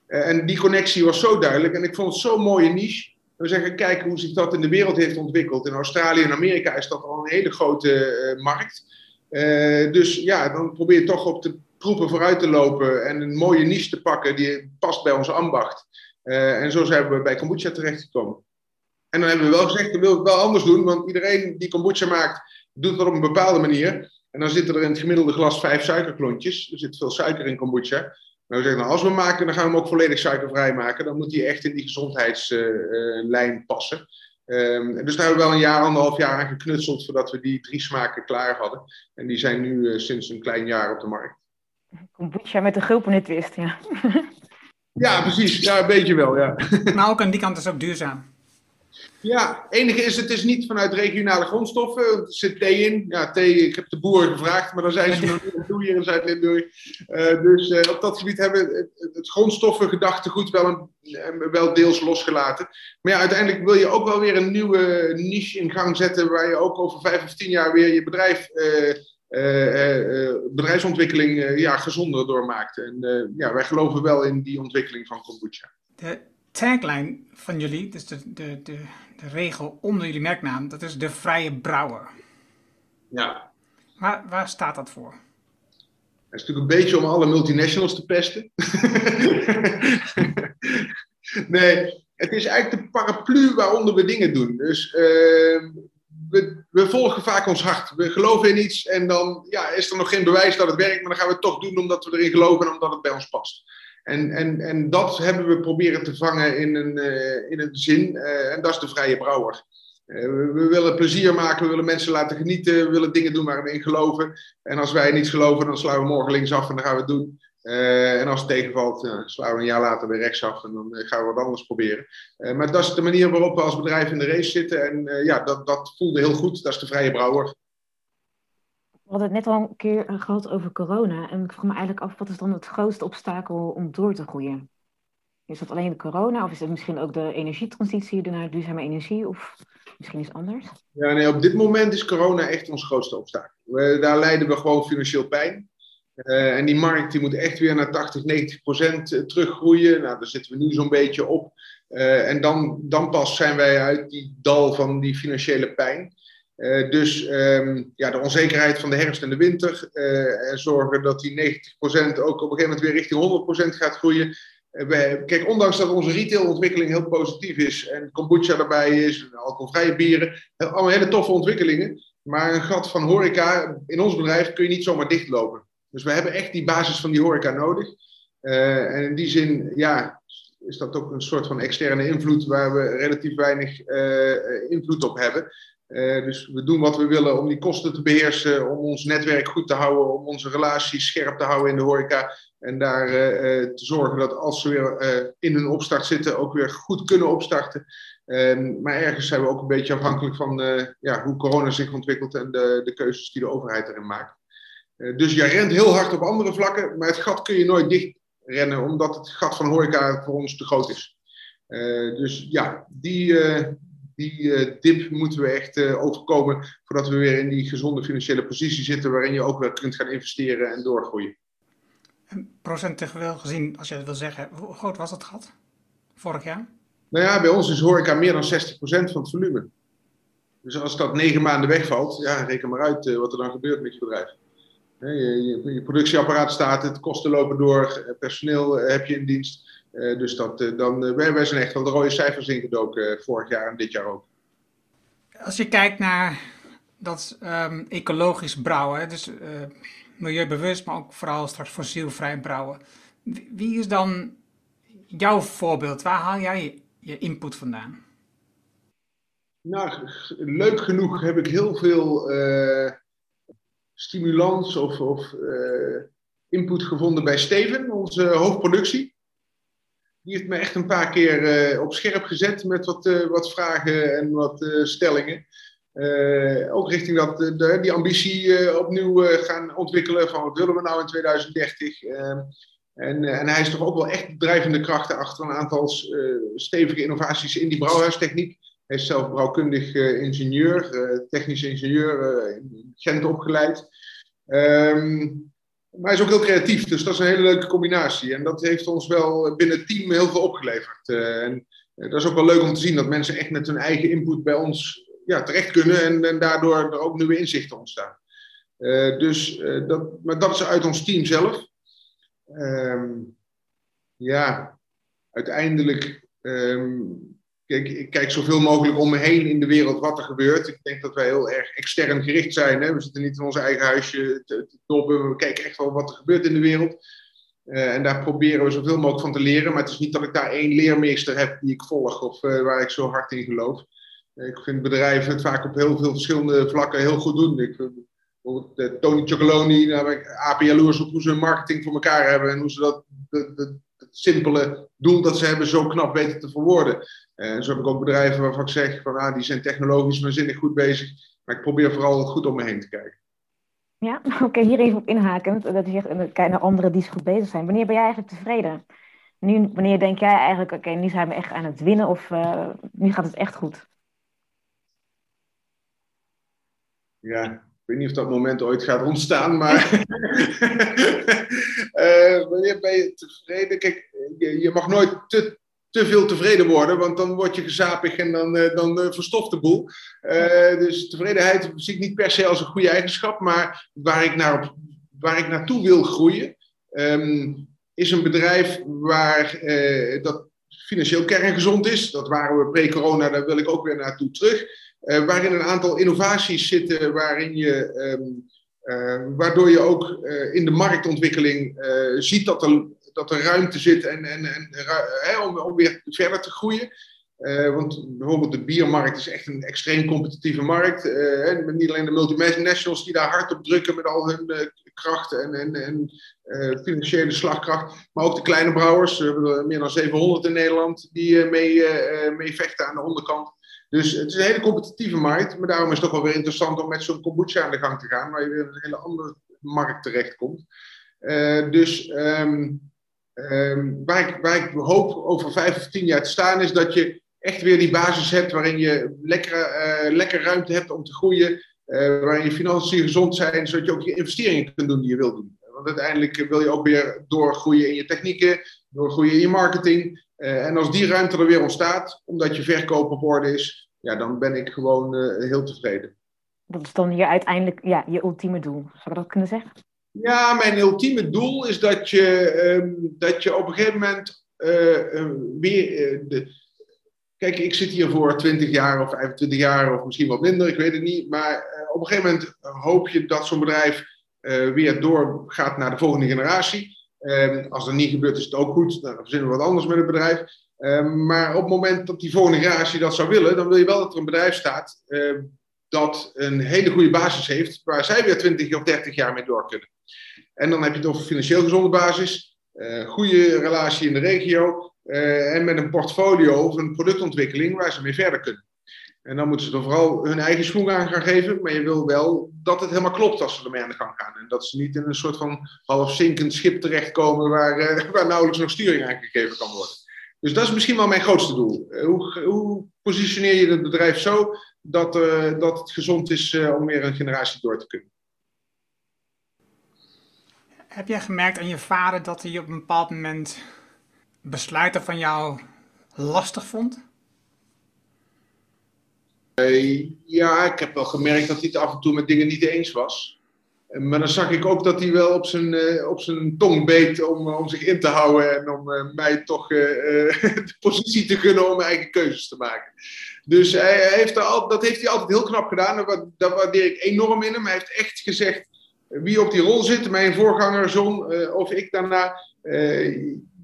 Uh, en die connectie was zo duidelijk en ik vond het zo'n mooie niche. We zeggen, kijken hoe zich dat in de wereld heeft ontwikkeld. In Australië en Amerika is dat al een hele grote uh, markt. Uh, dus ja, dan probeer je toch op de troepen vooruit te lopen en een mooie niche te pakken die past bij onze ambacht. en zo zijn we bij kombucha terechtgekomen. En dan hebben we wel gezegd, we willen het wel anders doen, want iedereen die kombucha maakt, doet dat op een bepaalde manier. En dan zitten er in het gemiddelde glas vijf suikerklontjes. Er zit veel suiker in kombucha. Nou, we zeggen, nou, als we maken, dan gaan we hem ook volledig suikervrij maken. Dan moet hij echt in die gezondheidslijn passen. Um, dus daar hebben we wel een jaar, anderhalf jaar aan geknutseld voordat we die drie smaken klaar hadden. En die zijn nu uh, sinds een klein jaar op de markt. Kombucha met de gulpen twist, ja. ja, precies. Ja, een beetje wel, ja. Maar ook aan die kant is ook duurzaam. Ja, enige is, het is niet vanuit regionale grondstoffen. Er zit thee in. Ja, thee, ik heb de boeren gevraagd, maar dan zijn ze nog niet toe hier in Zuid-Limburg. Uh, dus uh, op dat gebied hebben we het, het grondstoffengedachtegoed wel, een, wel deels losgelaten. Maar ja, uiteindelijk wil je ook wel weer een nieuwe niche in gang zetten, waar je ook over vijf of tien jaar weer je bedrijf... Uh, bedrijfsontwikkeling ja, gezonder doormaakt. En ja, wij geloven wel in die ontwikkeling van kombucha. De tagline van jullie, dus de, de, de, de regel onder jullie merknaam, dat is de vrije brouwer. Ja. Waar, waar staat dat voor? Het is natuurlijk een beetje om alle multinationals te pesten. nee, het is eigenlijk de paraplu waaronder we dingen doen. Dus uh, we, we, volgen vaak ons hart. We geloven in iets en dan ja, is er nog geen bewijs dat het werkt, maar dan gaan we het toch doen omdat we erin geloven en omdat het bij ons past. En, en, en dat hebben we proberen te vangen in een, uh, in een zin, uh, en dat is de vrije brouwer. Uh, we, willen plezier maken, we willen mensen laten genieten, we willen dingen doen waar we in geloven. En als wij niet geloven, dan slaan we morgen linksaf en dan gaan we het doen. en als het tegenvalt, slaan we een jaar later weer rechtsaf en dan gaan we wat anders proberen. maar dat is de manier waarop we als bedrijf in de race zitten. En ja, dat, dat voelde heel goed, dat is de vrije brouwer. We hadden het net al een keer eh, gehad over corona. En ik vroeg me eigenlijk af, wat is dan het grootste obstakel om door te groeien? Is dat alleen de corona? Of is het misschien ook de energietransitie naar duurzame energie? Of misschien iets anders? Ja, nee, op dit moment is corona echt ons grootste obstakel. Daar lijden we gewoon financieel pijn. Uh, en die markt die moet echt weer naar 80, 90 procent eh, teruggroeien. Nou, daar zitten we nu zo'n beetje op. En dan, dan pas zijn wij uit die dal van die financiële pijn. Uh, dus um, ja, de onzekerheid van de herfst en de winter. En zorgen dat die 90% ook op een gegeven moment weer richting 100% gaat groeien. Uh, wij, kijk, ondanks dat onze retailontwikkeling heel positief is. En kombucha erbij is, alcoholvrije bieren. Allemaal hele toffe ontwikkelingen. Maar een gat van horeca in ons bedrijf kun je niet zomaar dichtlopen. Dus we hebben echt die basis van die horeca nodig. en in die zin, ja, is dat ook een soort van externe invloed waar we relatief weinig invloed op hebben. Uh, dus we doen wat we willen om die kosten te beheersen, om ons netwerk goed te houden, om onze relaties scherp te houden in de horeca. En daar uh, te zorgen dat als ze weer in hun opstart zitten, ook weer goed kunnen opstarten. Ehm, maar ergens zijn we ook een beetje afhankelijk van ja, hoe corona zich ontwikkelt en de, de keuzes die de overheid erin maakt. dus je rent heel hard op andere vlakken, maar het gat kun je nooit dicht rennen, omdat het gat van horeca voor ons te groot is. dus ja, die, die dip moeten we echt overkomen voordat we weer in die gezonde financiële positie zitten waarin je ook wel kunt gaan investeren en doorgroeien. En procentueel gezien, als je dat wil zeggen, hoe groot was dat gat vorig jaar? Nou ja, bij ons is horeca meer dan 60% van het volume. Dus als dat negen maanden wegvalt, ja, reken maar uit wat er dan gebeurt met je bedrijf. Je, je, je, productieapparaat staat, het kosten lopen door, personeel heb je in dienst. Dus dat, dan, wij, wij zijn echt wel de rode cijfers ingedoken vorig jaar en dit jaar ook. Als je kijkt naar dat um, ecologisch brouwen, dus milieubewust, maar ook vooral straks fossielvrij brouwen. Wie is dan jouw voorbeeld? Waar haal jij je, je input vandaan? Nou, leuk genoeg heb ik heel veel uh, stimulans of, of uh, input gevonden bij Steven, onze hoofdproductie. Die heeft me echt een paar keer uh, op scherp gezet met wat, wat vragen en wat stellingen. ook richting dat, de, die ambitie opnieuw gaan ontwikkelen van wat willen we nou in 2030. Ehm, en, en, hij is toch ook wel echt drijvende krachten achter een aantal stevige innovaties in die brouwhuistechniek. Hij is zelf brouwkundig ingenieur, technisch ingenieur, in Gent opgeleid. Um, maar hij is ook heel creatief, dus dat is een hele leuke combinatie. En dat heeft ons wel binnen het team heel veel opgeleverd. en dat is ook wel leuk om te zien dat mensen echt met hun eigen input bij ons ja, terecht kunnen en, en daardoor er ook nieuwe inzichten ontstaan. dus dat, maar dat is uit ons team zelf. Um, ja, uiteindelijk um, Ik kijk zoveel mogelijk om me heen in de wereld wat er gebeurt. Ik denk dat wij heel erg extern gericht zijn. Hè? We zitten niet in ons eigen huisje te. We kijken echt wel wat er gebeurt in de wereld. Uh, en daar proberen we zoveel mogelijk van te leren. Maar het is niet dat ik daar één leermeester heb die ik volg of uh, waar ik zo hard in geloof. Uh, ik vind bedrijven het vaak op heel veel verschillende vlakken heel goed doen. Ik, Tony Chocoloni, nou, AP jaloers op hoe ze hun marketing voor elkaar hebben en hoe ze dat, de, het simpele doel dat ze hebben zo knap weten te verwoorden. En zo heb ik ook bedrijven waarvan ik zeg, van, ah, die zijn technologisch waanzinnig goed bezig. Maar ik probeer vooral goed om me heen te kijken. Ja, oké, hier even op inhakend. Dat je zegt, kijk naar anderen die zo goed bezig zijn. Wanneer ben jij eigenlijk tevreden? Nu, wanneer denk jij eigenlijk, oké, nu zijn we echt aan het winnen of uh, nu gaat het echt goed? Ja, ik weet niet of dat moment ooit gaat ontstaan, maar uh, wanneer ben je tevreden? Kijk, je, je mag nooit te te veel tevreden worden, want dan word je gezapig en dan, uh, dan uh, verstoft de boel. Uh, dus tevredenheid zie ik niet per se als een goede eigenschap, maar waar ik, naar op, waar ik naartoe wil groeien, um, is een bedrijf waar dat financieel kerngezond is. Dat waren we pre-corona, daar wil ik ook weer naartoe terug. waarin een aantal innovaties zitten, waarin je, um, waardoor je ook in de marktontwikkeling ziet dat er dat er ruimte zit en, en, en, hè, om, weer verder te groeien. Uh, want bijvoorbeeld de biermarkt is echt een extreem competitieve markt. Uh, niet alleen de multinationals die daar hard op drukken met al hun uh, krachten en, en, en financiële slagkracht. Maar ook de kleine brouwers. We hebben er meer dan 700 in Nederland die mee, mee vechten aan de onderkant. Dus het is een hele competitieve markt. Maar daarom is het ook wel weer interessant om met zo'n kombucha aan de gang te gaan. Waar je weer in een hele andere markt terechtkomt. dus um, Um, waar, ik, waar ik hoop over vijf of tien jaar te staan, is dat je echt weer die basis hebt waarin je lekker, uh, lekker ruimte hebt om te groeien. Uh, waarin je financiën gezond zijn, zodat je ook je investeringen kunt doen die je wilt doen. Want uiteindelijk wil je ook weer doorgroeien in je technieken, doorgroeien in je marketing. En als die ruimte er weer ontstaat, omdat je verkoop op orde is, ja, dan ben ik gewoon heel tevreden. Dat is dan je uiteindelijk ja, je ultieme doel, zou ik dat kunnen zeggen? Ja, mijn ultieme doel is dat je, um, dat je op een gegeven moment uh, weer. Uh, de, kijk, ik zit hier voor 20 jaar of 25 jaar of misschien wat minder, ik weet het niet. Maar op een gegeven moment hoop je dat zo'n bedrijf weer doorgaat naar de volgende generatie. Um, als dat niet gebeurt, is het ook goed. Dan verzinnen we wat anders met het bedrijf. Maar op het moment dat die volgende generatie dat zou willen, dan wil je wel dat er een bedrijf staat dat een hele goede basis heeft, waar zij weer 20 of 30 jaar mee door kunnen. En dan heb je het over financieel gezonde basis, uh, goede relatie in de regio uh, en met een portfolio of een productontwikkeling waar ze mee verder kunnen. En dan moeten ze er vooral hun eigen schoen aan gaan geven, maar je wil wel dat het helemaal klopt als ze ermee aan de gang gaan. En dat ze niet in een soort van half zinkend schip terechtkomen waar, uh, waar nauwelijks nog sturing aan gegeven kan worden. Dus dat is misschien wel mijn grootste doel. Hoe, hoe positioneer je het bedrijf zo dat, dat het gezond is om weer een generatie door te kunnen? Heb jij gemerkt aan je vader dat hij op een bepaald moment besluiten van jou lastig vond? Uh, ja, ik heb wel gemerkt dat hij het af en toe met dingen niet eens was. Maar dan zag ik ook dat hij wel op zijn, uh, op zijn tong beet om, om zich in te houden en om uh, mij toch de positie te gunnen om mijn eigen keuzes te maken. Dus hij heeft al, dat heeft hij altijd heel knap gedaan. Dat, dat waardeer ik enorm in hem. Hij heeft echt gezegd: wie op die rol zit, mijn voorganger, Zon of ik daarna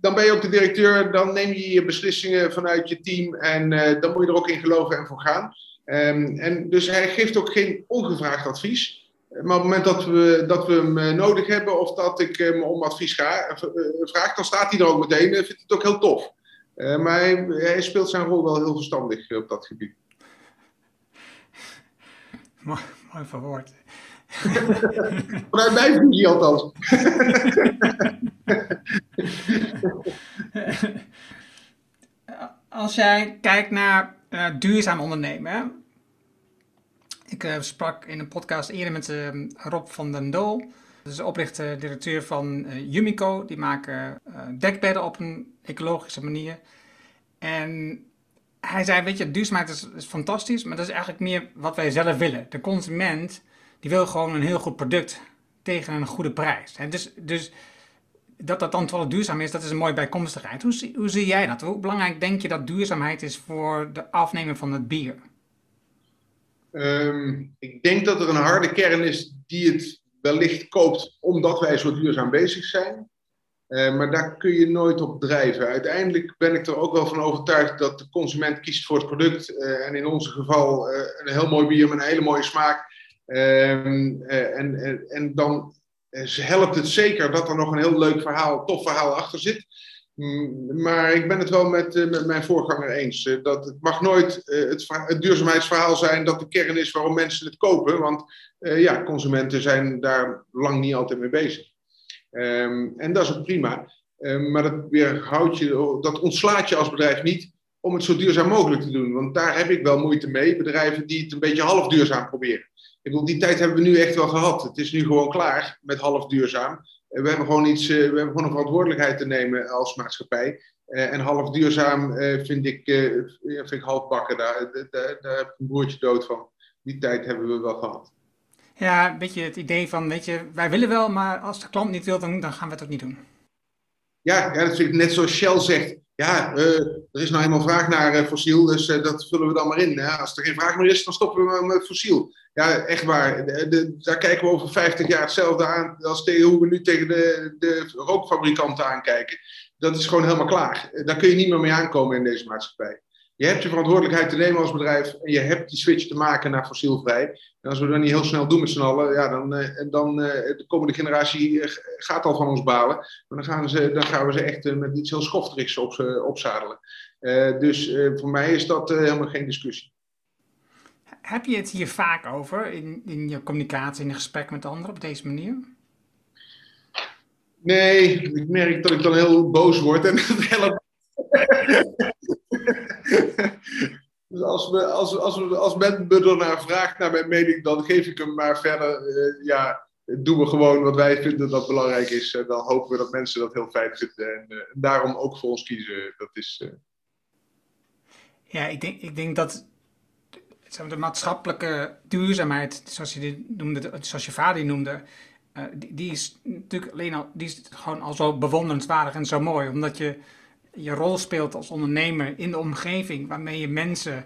dan ben je ook de directeur, dan neem je je beslissingen vanuit je team en dan moet je er ook in geloven en voor gaan. Um, en dus hij geeft ook geen ongevraagd advies. Maar op het moment dat we, dat we hem eh, nodig hebben of dat ik hem om advies ga, uh, vraag, dan staat hij er ook meteen. en vindt het ook heel tof. Uh, maar hij, hij, speelt zijn rol wel heel verstandig op dat gebied. Mooi, mooi verwoord. Vanuit mijn visie althans. Als jij kijkt naar uh, duurzaam ondernemen. Ik uh, sprak in een podcast eerder met uh, Rob van den Dool. Dat is de oprichter, directeur van Yumico. Die maken dekbedden op een ecologische manier. En hij zei, weet je, duurzaamheid is, is, fantastisch, maar dat is eigenlijk meer wat wij zelf willen. De consument, die wil gewoon een heel goed product tegen een goede prijs. Dus, dus dat dat dan wel duurzaam is, dat is een mooie bijkomstigheid. Hoe, hoe zie jij dat? Hoe belangrijk denk je dat duurzaamheid is voor de afnemer van het bier? Um, ik denk dat er een harde kern is die het wellicht koopt omdat wij zo duurzaam bezig zijn. Uh, maar daar kun je nooit op drijven. Uiteindelijk ben ik er ook wel van overtuigd dat de consument kiest voor het product. Uh, en in ons geval uh, een heel mooi bier met een hele mooie smaak. Ehm, en dan helpt het zeker dat er nog een heel leuk verhaal, tof verhaal achter zit. Mm, maar ik ben het wel met, eh, met mijn voorganger eens. Eh, dat het mag nooit eh, het, het, duurzaamheidsverhaal zijn dat de kern is waarom mensen het kopen. Want ja, consumenten zijn daar lang niet altijd mee bezig. Um, en dat is ook prima. Um, maar dat weerhoudt je, dat ontslaat je als bedrijf niet om het zo duurzaam mogelijk te doen. Want daar heb ik wel moeite mee. Bedrijven die het een beetje half duurzaam proberen. Ik bedoel, die tijd hebben we nu echt wel gehad. Het is nu gewoon klaar met half duurzaam. We hebben gewoon, iets, we hebben gewoon een verantwoordelijkheid te nemen als maatschappij. En half duurzaam vind ik, vind ik half bakken. Daar, daar, daar heb ik een broertje dood van. Die tijd hebben we wel gehad. Ja, een beetje het idee van, weet je, wij willen wel, maar als de klant niet wil, dan, dan gaan we het ook niet doen. Ja, ja dat vind ik net zoals Shell zegt. Ja, uh, er is nou eenmaal vraag naar uh, fossiel, dus uh, dat vullen we dan maar in. Hè? Als er geen vraag meer is, dan stoppen we met fossiel. Ja, echt waar. Daar kijken we over 50 jaar hetzelfde aan als hoe we nu tegen de, de rookfabrikanten aankijken. Dat is gewoon helemaal klaar. Daar kun je niet meer mee aankomen in deze maatschappij. Je hebt je verantwoordelijkheid te nemen als bedrijf en je hebt die switch te maken naar fossielvrij. En als we dat niet heel snel doen met z'n allen, ja, dan, uh, dan uh, de komende generatie uh, gaat al van ons balen. Maar dan gaan, ze, dan gaan we ze echt met iets heel schofterigs op, opzadelen. dus voor mij is dat helemaal geen discussie. Heb je het hier vaak over in, in je communicatie, in een gesprek met anderen op deze manier? Nee, ik merk dat ik dan heel boos word en dat helpt. dus als, we, als, als, als men me ernaar vraagt naar mijn mening, dan geef ik hem maar verder. Uh, ja, doen we gewoon wat wij vinden dat belangrijk is. En dan hopen we dat mensen dat heel fijn vinden. En, uh, daarom ook voor ons kiezen. Dat is. Uh... Ja, ik denk, ik denk dat de maatschappelijke duurzaamheid, zoals je, die noemde, zoals je vader noemde, die, die, is natuurlijk alleen al, die is gewoon al zo bewonderenswaardig en zo mooi. Omdat je je rol speelt als ondernemer in de omgeving waarmee je mensen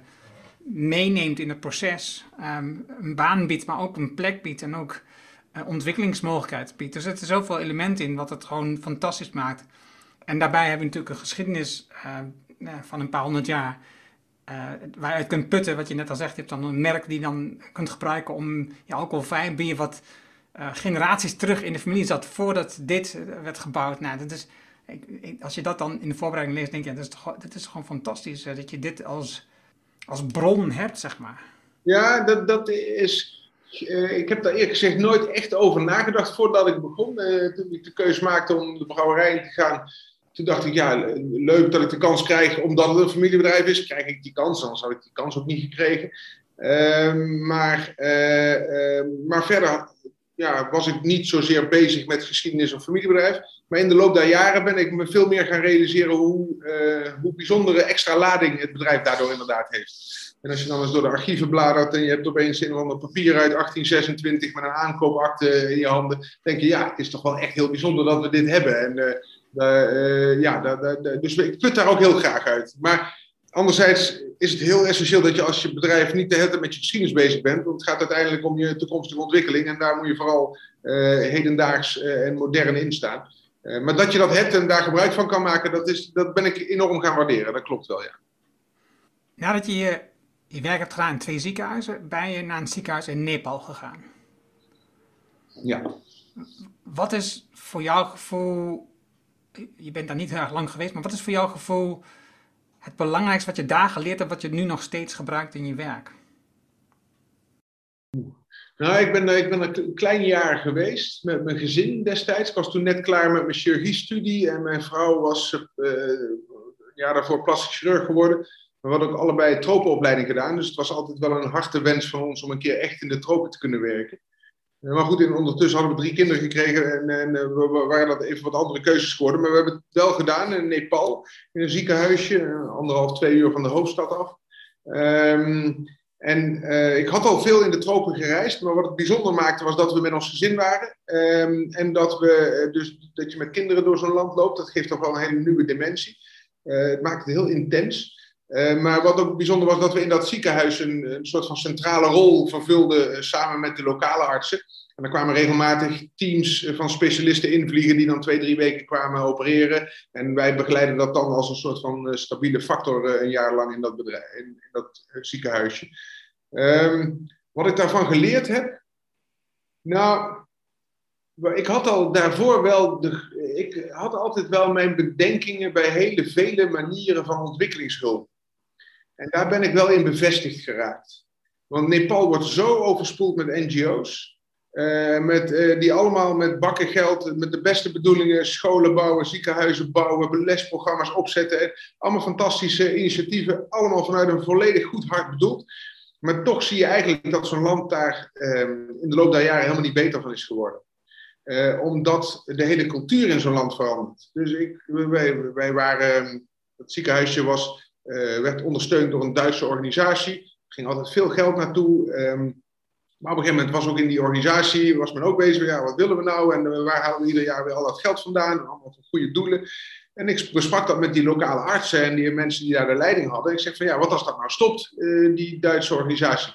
meeneemt in het proces, um, een baan biedt, maar ook een plek biedt en ook uh, ontwikkelingsmogelijkheden biedt. Er zitten zoveel elementen in wat het gewoon fantastisch maakt. En daarbij hebben we natuurlijk een geschiedenis uh, van een paar honderd jaar uh, je kunt putten, wat je net al zegt. Je hebt dan een merk die je dan kunt gebruiken om je alcoholvrij bier wat generaties terug in de familie zat voordat dit werd gebouwd. Nou, dat is, ik, als je dat dan in de voorbereiding leest, denk je, dat, is is gewoon fantastisch uh, dat je dit als, als bron hebt, zeg maar. Ja, dat, dat is... ik heb daar eerlijk gezegd nooit echt over nagedacht voordat ik begon. toen ik de keuze maakte om de brouwerij in te gaan toen dacht ik, ja, leuk dat ik de kans krijg, omdat het een familiebedrijf is, krijg ik die kans. Dan had ik die kans ook niet gekregen. Ehm, maar, uh, maar verder ja, was ik niet zozeer bezig met geschiedenis of familiebedrijf. Maar in de loop der jaren ben ik me veel meer gaan realiseren hoe, uh, hoe bijzondere extra lading het bedrijf daardoor inderdaad heeft. En als je dan eens door de archieven bladert en je hebt opeens een of ander papier uit 1826 met een aankoopakte in je handen, denk je, ja, het is toch wel echt heel bijzonder dat we dit hebben. En uh, uh, ja, dus ik put daar ook heel graag uit. Maar anderzijds is het heel essentieel dat je als je bedrijf niet de hele tijd met je geschiedenis bezig bent. Want het gaat uiteindelijk om je toekomstige ontwikkeling. En daar moet je vooral uh, hedendaags uh, en modern in staan. Uh, maar dat je dat hebt en daar gebruik van kan maken, dat, is, dat ben ik enorm gaan waarderen. Dat klopt wel, ja. Nadat je je, je werk hebt gedaan in twee ziekenhuizen, ben je naar een ziekenhuis in Nepal gegaan. Ja. Wat is voor jouw gevoel, je bent daar niet heel erg lang geweest, maar wat is voor jouw gevoel het belangrijkste wat je daar geleerd hebt, wat je nu nog steeds gebruikt in je werk? Nou, ik ben, ik ben een klein jaar geweest met mijn gezin destijds. Ik was toen net klaar met mijn chirurgie-studie en mijn vrouw was uh, een jaar daarvoor plastisch chirurg geworden. We hadden ook allebei tropenopleiding gedaan, dus het was altijd wel een harte wens van ons om een keer echt in de tropen te kunnen werken. Maar goed, in, ondertussen hadden we drie kinderen gekregen en, en uh, we, waren dat even wat andere keuzes geworden. Maar we hebben het wel gedaan in Nepal, in een ziekenhuisje, anderhalf, twee uur van de hoofdstad af. Um, en ik had al veel in de tropen gereisd, maar wat het bijzonder maakte was dat we met ons gezin waren. Um, en dat, we, dus, dat je met kinderen door zo'n land loopt, dat geeft toch wel een hele nieuwe dimensie. Het maakt het heel intens. Uh, maar wat ook bijzonder was, dat we in dat ziekenhuis een, een soort van centrale rol vervulden uh, samen met de lokale artsen. En er kwamen regelmatig teams van specialisten invliegen die dan twee, drie weken kwamen opereren. En wij begeleiden dat dan als een soort van stabiele factor een jaar lang in dat, bedrijf, in, dat ziekenhuisje. Um, wat ik daarvan geleerd heb? Nou, ik had al daarvoor wel, de, ik had altijd wel mijn bedenkingen bij hele vele manieren van ontwikkelingshulp. En daar ben ik wel in bevestigd geraakt. Want Nepal wordt zo overspoeld met NGO's. Uh, met, uh, die allemaal met bakken geld, met de beste bedoelingen, scholen bouwen, ziekenhuizen bouwen, lesprogramma's opzetten. Allemaal fantastische initiatieven, allemaal vanuit een volledig goed hart bedoeld. Maar toch zie je eigenlijk dat zo'n land daar uh, in de loop der jaren helemaal niet beter van is geworden. Uh, omdat de hele cultuur in zo'n land verandert. Dus ik, wij, wij waren, het ziekenhuisje was, werd ondersteund door een Duitse organisatie. Er ging altijd veel geld naartoe. Um, maar op een gegeven moment was ook in die organisatie, was men ook bezig ja, wat willen we nou? En uh, waar halen we ieder jaar weer al dat geld vandaan? Allemaal voor goede doelen. En ik besprak dat met die lokale artsen en die mensen die daar de leiding hadden. Ik zeg van ja, wat als dat nou stopt, die Duitse organisatie?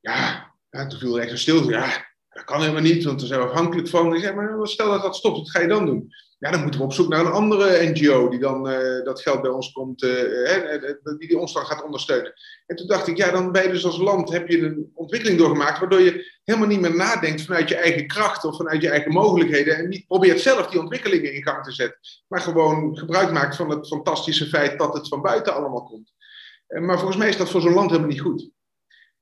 Ja, ja toen viel er echt een stilte. Ja, dat kan helemaal niet, want we zijn afhankelijk van. Ik zeg, maar stel dat dat stopt, wat ga je dan doen? Ja, dan moeten we op zoek naar een andere NGO die dan uh, dat geld bij ons komt, uh, die, die ons dan gaat ondersteunen. En toen dacht ik, ja, dan ben je dus als land, heb je een ontwikkeling doorgemaakt, waardoor je helemaal niet meer nadenkt vanuit je eigen kracht of vanuit je eigen mogelijkheden en niet probeert zelf die ontwikkelingen in gang te zetten, maar gewoon gebruik maakt van het fantastische feit dat het van buiten allemaal komt. maar volgens mij is dat voor zo'n land helemaal niet goed.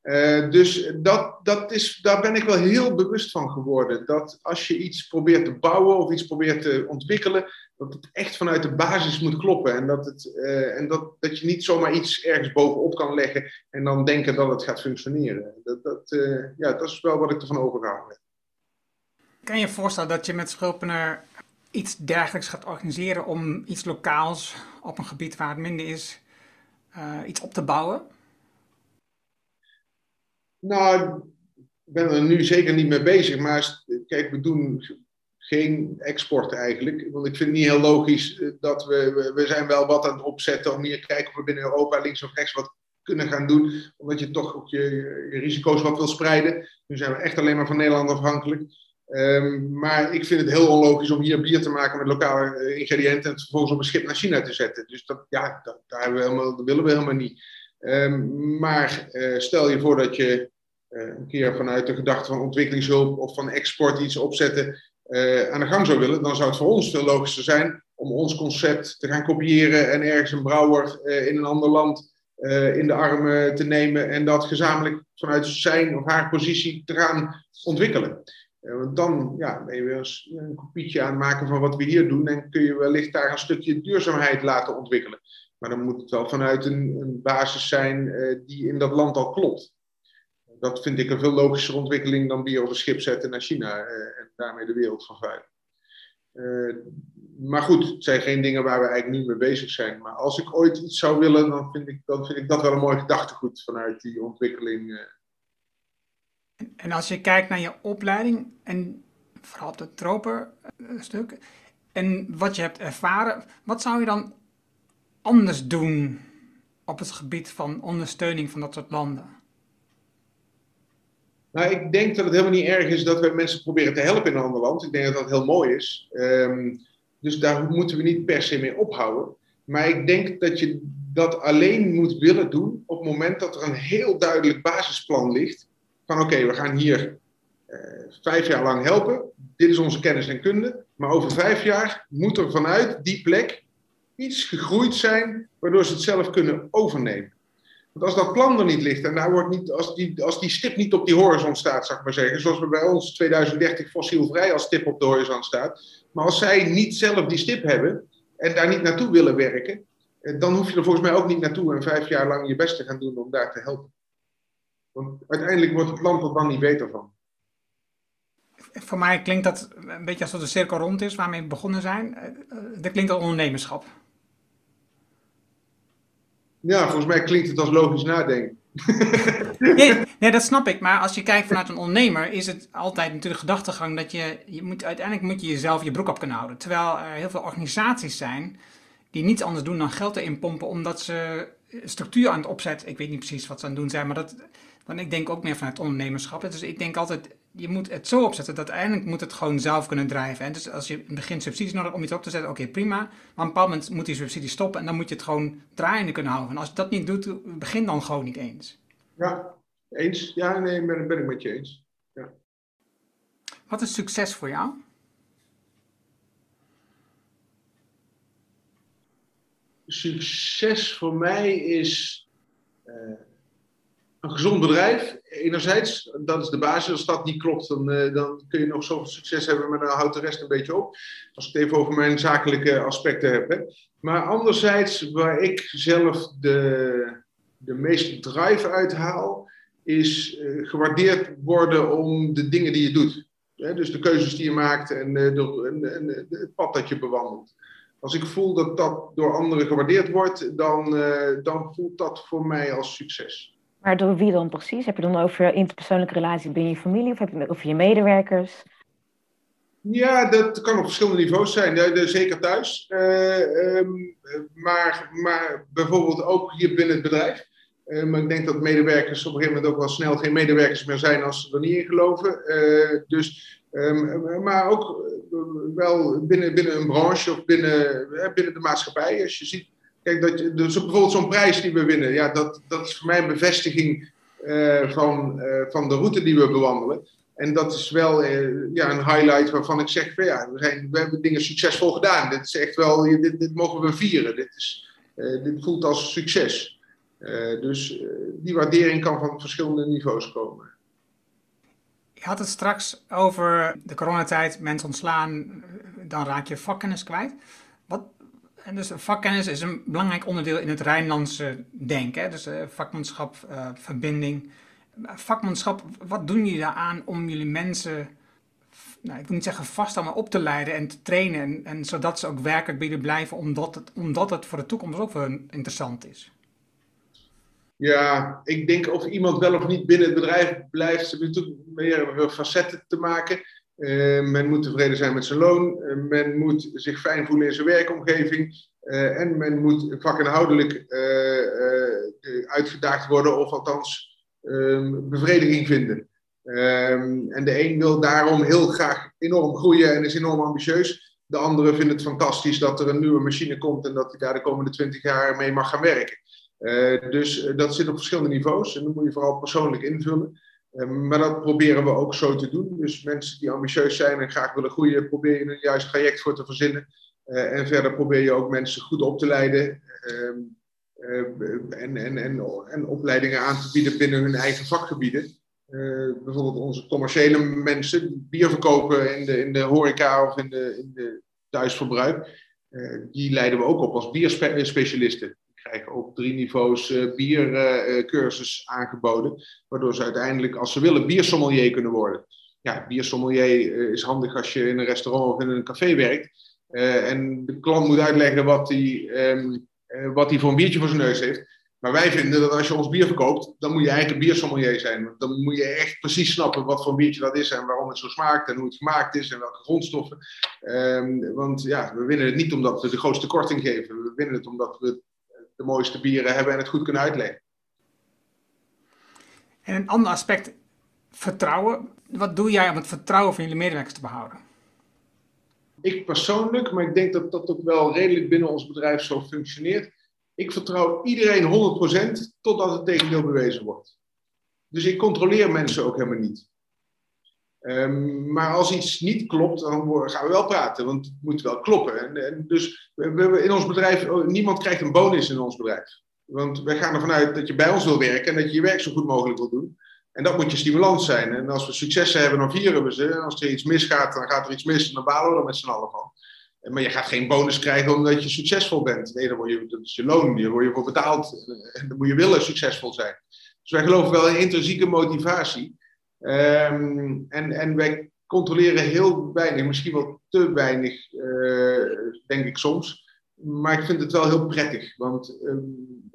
Uh, dus dat, dat is, daar ben ik wel heel bewust van geworden. Dat als je iets probeert te bouwen of iets probeert te ontwikkelen, dat het echt vanuit de basis moet kloppen. En dat, het, uh, en dat, dat je niet zomaar iets ergens bovenop kan leggen en dan denken dat het gaat functioneren. Dat, dat, uh, ja, dat is wel wat ik ervan overgehouden heb. Kan je je voorstellen dat je met Schulpener iets dergelijks gaat organiseren om iets lokaals op een gebied waar het minder is, iets op te bouwen? Nou, ik ben er nu zeker niet mee bezig. Maar kijk, we doen geen export eigenlijk. Want ik vind het niet heel logisch eh, dat we, we zijn wel wat aan het opzetten om hier te kijken of we binnen Europa links of rechts wat kunnen gaan doen. Omdat je toch ook je, je risico's wat wil spreiden. Nu zijn we echt alleen maar van Nederland afhankelijk. Um, maar ik vind het heel onlogisch om hier bier te maken met lokale eh, ingrediënten en het vervolgens op een schip naar China te zetten. Dus dat, ja, dat, daar we willen we helemaal niet. Um, maar uh, stel je voor dat je uh, een keer vanuit de gedachte van ontwikkelingshulp of van export iets opzetten uh, aan de gang zou willen, dan zou het voor ons veel logischer zijn om ons concept te gaan kopiëren en ergens een brouwer in een ander land in de armen te nemen en dat gezamenlijk vanuit zijn of haar positie te gaan ontwikkelen. want dan ja, ben je weer eens een kopietje aan het maken van wat we hier doen en kun je wellicht daar een stukje duurzaamheid laten ontwikkelen. Maar dan moet het wel vanuit een, een basis zijn die in dat land al klopt dat vind ik een veel logischer ontwikkeling dan die op een schip zetten naar China en daarmee de wereld vervuilen. Uh, maar goed, het zijn geen dingen waar we eigenlijk niet mee bezig zijn. Maar als ik ooit iets zou willen, dan vind ik, dan vind ik dat wel een mooi gedachtegoed vanuit die ontwikkeling. En, en, als je kijkt naar je opleiding en vooral het troper-stuk en wat je hebt ervaren, wat zou je dan anders doen op het gebied van ondersteuning van dat soort landen? Nou, ik denk dat het helemaal niet erg is dat we mensen proberen te helpen in een ander land. Ik denk dat dat heel mooi is. Um, dus daar moeten we niet per se mee ophouden. Maar ik denk dat je dat alleen moet willen doen op het moment dat er een heel duidelijk basisplan ligt. Van oké, we gaan hier uh, vijf jaar lang helpen. Dit is onze kennis en kunde. Maar over vijf jaar moet er vanuit die plek iets gegroeid zijn waardoor ze het zelf kunnen overnemen. Want als dat plan er niet ligt en daar wordt niet, als, die, als die stip niet op die horizon staat, zeg maar zeggen, zoals we bij ons 2030 fossielvrij als stip op de horizon staat, maar als zij niet zelf die stip hebben en daar niet naartoe willen werken, eh, dan hoef je er volgens mij ook niet naartoe en vijf jaar lang je best te gaan doen om daar te helpen. Want uiteindelijk wordt het land er dan niet beter van. Voor mij klinkt dat een beetje alsof de cirkel rond is waarmee we begonnen zijn. Eh, eh, dat klinkt als ondernemerschap. Ja, volgens mij klinkt het als logisch nadenken. nee, nee, dat snap ik. Maar als je kijkt vanuit een ondernemer, is het altijd natuurlijk gedachtegang dat je, je moet, uiteindelijk moet je jezelf je broek op kunnen houden. Terwijl er heel veel organisaties zijn die niets anders doen dan geld erin pompen, omdat ze structuur aan het opzetten. Ik weet niet precies wat ze aan het doen zijn, maar dat, want ik denk ook meer vanuit ondernemerschap. Dus ik denk altijd, je moet het zo opzetten dat uiteindelijk moet het gewoon zelf kunnen drijven. En dus als je in het begin subsidies nodig om iets op te zetten, oké prima. Maar op een bepaald moment moet die subsidie stoppen en dan moet je het gewoon draaiende kunnen houden. En als je dat niet doet, begin dan gewoon niet eens. Ja, eens. Ja, nee, ben, ben ik met je eens. Ja. Wat is succes voor jou? Succes voor mij is uh, een gezond bedrijf, enerzijds, dat is de basis. Als dat niet klopt, dan, uh, dan kun je nog zoveel succes hebben, maar dan houdt de rest een beetje op. Als ik het even over mijn zakelijke aspecten heb. Hè. Maar anderzijds, waar ik zelf de, de meeste drive uithaal, is uh, gewaardeerd worden om de dingen die je doet. Dus de keuzes die je maakt en, en het pad dat je bewandelt. Als ik voel dat dat door anderen gewaardeerd wordt, dan, dan voelt dat voor mij als succes. Maar door wie dan precies? Heb je dan over interpersoonlijke relaties binnen je familie of heb je over je medewerkers? Ja, dat kan op verschillende niveaus zijn. zeker thuis. Uh, um, maar, maar bijvoorbeeld ook hier binnen het bedrijf. Uh, maar ik denk dat medewerkers op een gegeven moment ook wel snel geen medewerkers meer zijn als ze er niet in geloven. Uh, dus, um, maar ook wel binnen, binnen een branche of binnen, binnen de maatschappij. Als je ziet Kijk, dat dus bijvoorbeeld zo'n prijs die we winnen, ja, dat, dat is voor mij een bevestiging uh, van, uh, van de route die we bewandelen. En dat is wel uh, ja, een highlight waarvan ik zeg: van, ja, we, zijn, we hebben dingen succesvol gedaan. Dit is echt wel, dit, dit mogen we vieren. Dit, is, dit voelt als succes. dus die waardering kan van verschillende niveaus komen. Je had het straks over de coronatijd, mensen ontslaan, dan raak je vakkennis kwijt. Wat, dus vakkennis is een belangrijk onderdeel in het Rijnlandse denken. Dus uh, vakmanschap, uh, verbinding. Vakmanschap, wat doen jullie daaraan om jullie mensen, nou, ik wil niet zeggen vast maar op te leiden en te trainen. En, en zodat ze ook werkelijk bij blijven, omdat het, omdat het voor de toekomst ook wel interessant is. Ja, ik denk of iemand wel of niet binnen het bedrijf blijft, ze hebben natuurlijk meer facetten te maken. Uh, men moet tevreden zijn met zijn loon. Uh, men moet zich fijn voelen in zijn werkomgeving. Uh, en men moet vakinhoudelijk uitgedaagd worden, of althans um, bevrediging vinden. Um, en de een wil daarom heel graag enorm groeien en is enorm ambitieus. De andere vindt het fantastisch dat er een nieuwe machine komt en dat hij daar de komende twintig jaar mee mag gaan werken. dus dat zit op verschillende niveaus en dat moet je vooral persoonlijk invullen. Ehm, maar dat proberen we ook zo te doen. Dus mensen die ambitieus zijn en graag willen groeien, probeer je een juist traject voor te verzinnen. Uh, en verder probeer je ook mensen goed op te leiden. Uh, uh, en, en, en, en opleidingen aan te bieden binnen hun eigen vakgebieden. bijvoorbeeld onze commerciele mensen, bier verkopen in de, in de horeca of in de, in de thuisverbruik, die leiden we ook op als bierspecialisten. Krijgen op drie niveaus biercursus aangeboden, waardoor ze uiteindelijk, als ze willen, biersommelier kunnen worden ja, biersommelier uh, is handig als je in een restaurant of in een café werkt. En de klant moet uitleggen wat hij uh, wat voor een biertje voor zijn neus heeft. Maar wij vinden dat als je ons bier verkoopt, dan moet je eigenlijk een biersommelier zijn. Dan moet je echt precies snappen wat voor een biertje dat is en waarom het zo smaakt en hoe het gemaakt is en welke grondstoffen. Um, want ja, we winnen het niet omdat we de grootste korting geven. We winnen het omdat we de mooiste bieren hebben en het goed kunnen uitleggen. En een ander aspect vertrouwen. Wat doe jij om het vertrouwen van jullie medewerkers te behouden? Ik persoonlijk, maar ik denk dat dat ook wel redelijk binnen ons bedrijf zo functioneert. Ik vertrouw iedereen 100% totdat het tegendeel bewezen wordt. Dus ik controleer mensen ook helemaal niet. Um, maar als iets niet klopt, dan gaan we wel praten, want het moet wel kloppen. En, en dus we, in ons bedrijf, oh, niemand krijgt een bonus in ons bedrijf. Want wij gaan ervan uit dat je bij ons wil werken en dat je je werk zo goed mogelijk wil doen. En dat moet je stimulans zijn. En als we successen hebben, dan vieren we ze. En als er iets misgaat, dan gaat er iets mis en dan balen we er met z'n allen van. Maar je gaat geen bonus krijgen omdat je succesvol bent. Nee, dan word je, dat is je loon, daar word je voor betaald. En dan moet je willen succesvol zijn. Dus wij geloven wel in intrinsieke motivatie. Um, en, en wij controleren heel weinig, misschien wel te weinig, uh, denk ik soms. Maar ik vind het wel heel prettig. Want um,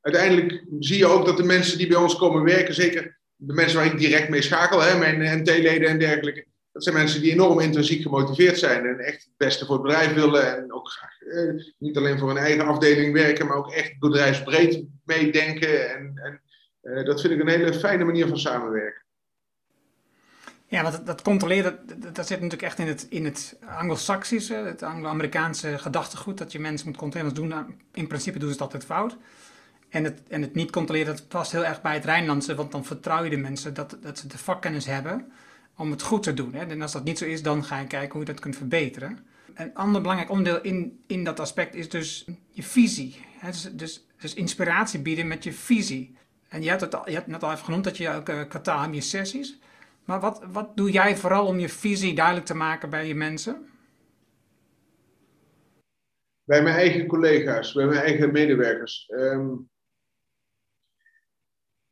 uiteindelijk zie je ook dat de mensen die bij ons komen werken, zeker de mensen waar ik direct mee schakel, hè, mijn NT-leden en dergelijke, dat zijn mensen die enorm intrinsiek gemotiveerd zijn en echt het beste voor het bedrijf willen en ook graag eh, niet alleen voor hun eigen afdeling werken, maar ook echt bedrijfsbreed meedenken. En, en uh, dat vind ik een hele fijne manier van samenwerken. Ja, want dat, dat controleren, dat, dat, zit natuurlijk echt in het, in het Anglo-Saxische, het Anglo-Amerikaanse gedachtegoed, dat je mensen moet controleren. Doen, in principe doen ze het altijd fout. En het, en het niet controleren, dat past heel erg bij het Rijnlandse, want dan vertrouw je de mensen dat, dat ze de vakkennis hebben om het goed te doen. Hè? En als dat niet zo is, dan ga je kijken hoe je dat kunt verbeteren. Een ander belangrijk onderdeel in, in dat aspect is dus je visie. Dus, dus, dus, inspiratie bieden met je visie. En je hebt, het al, je hebt net al even genoemd dat je ook uh, kwartaal hebt je sessies. Maar wat, wat doe jij vooral om je visie duidelijk te maken bij je mensen? Bij mijn eigen collega's, bij mijn eigen medewerkers. Um,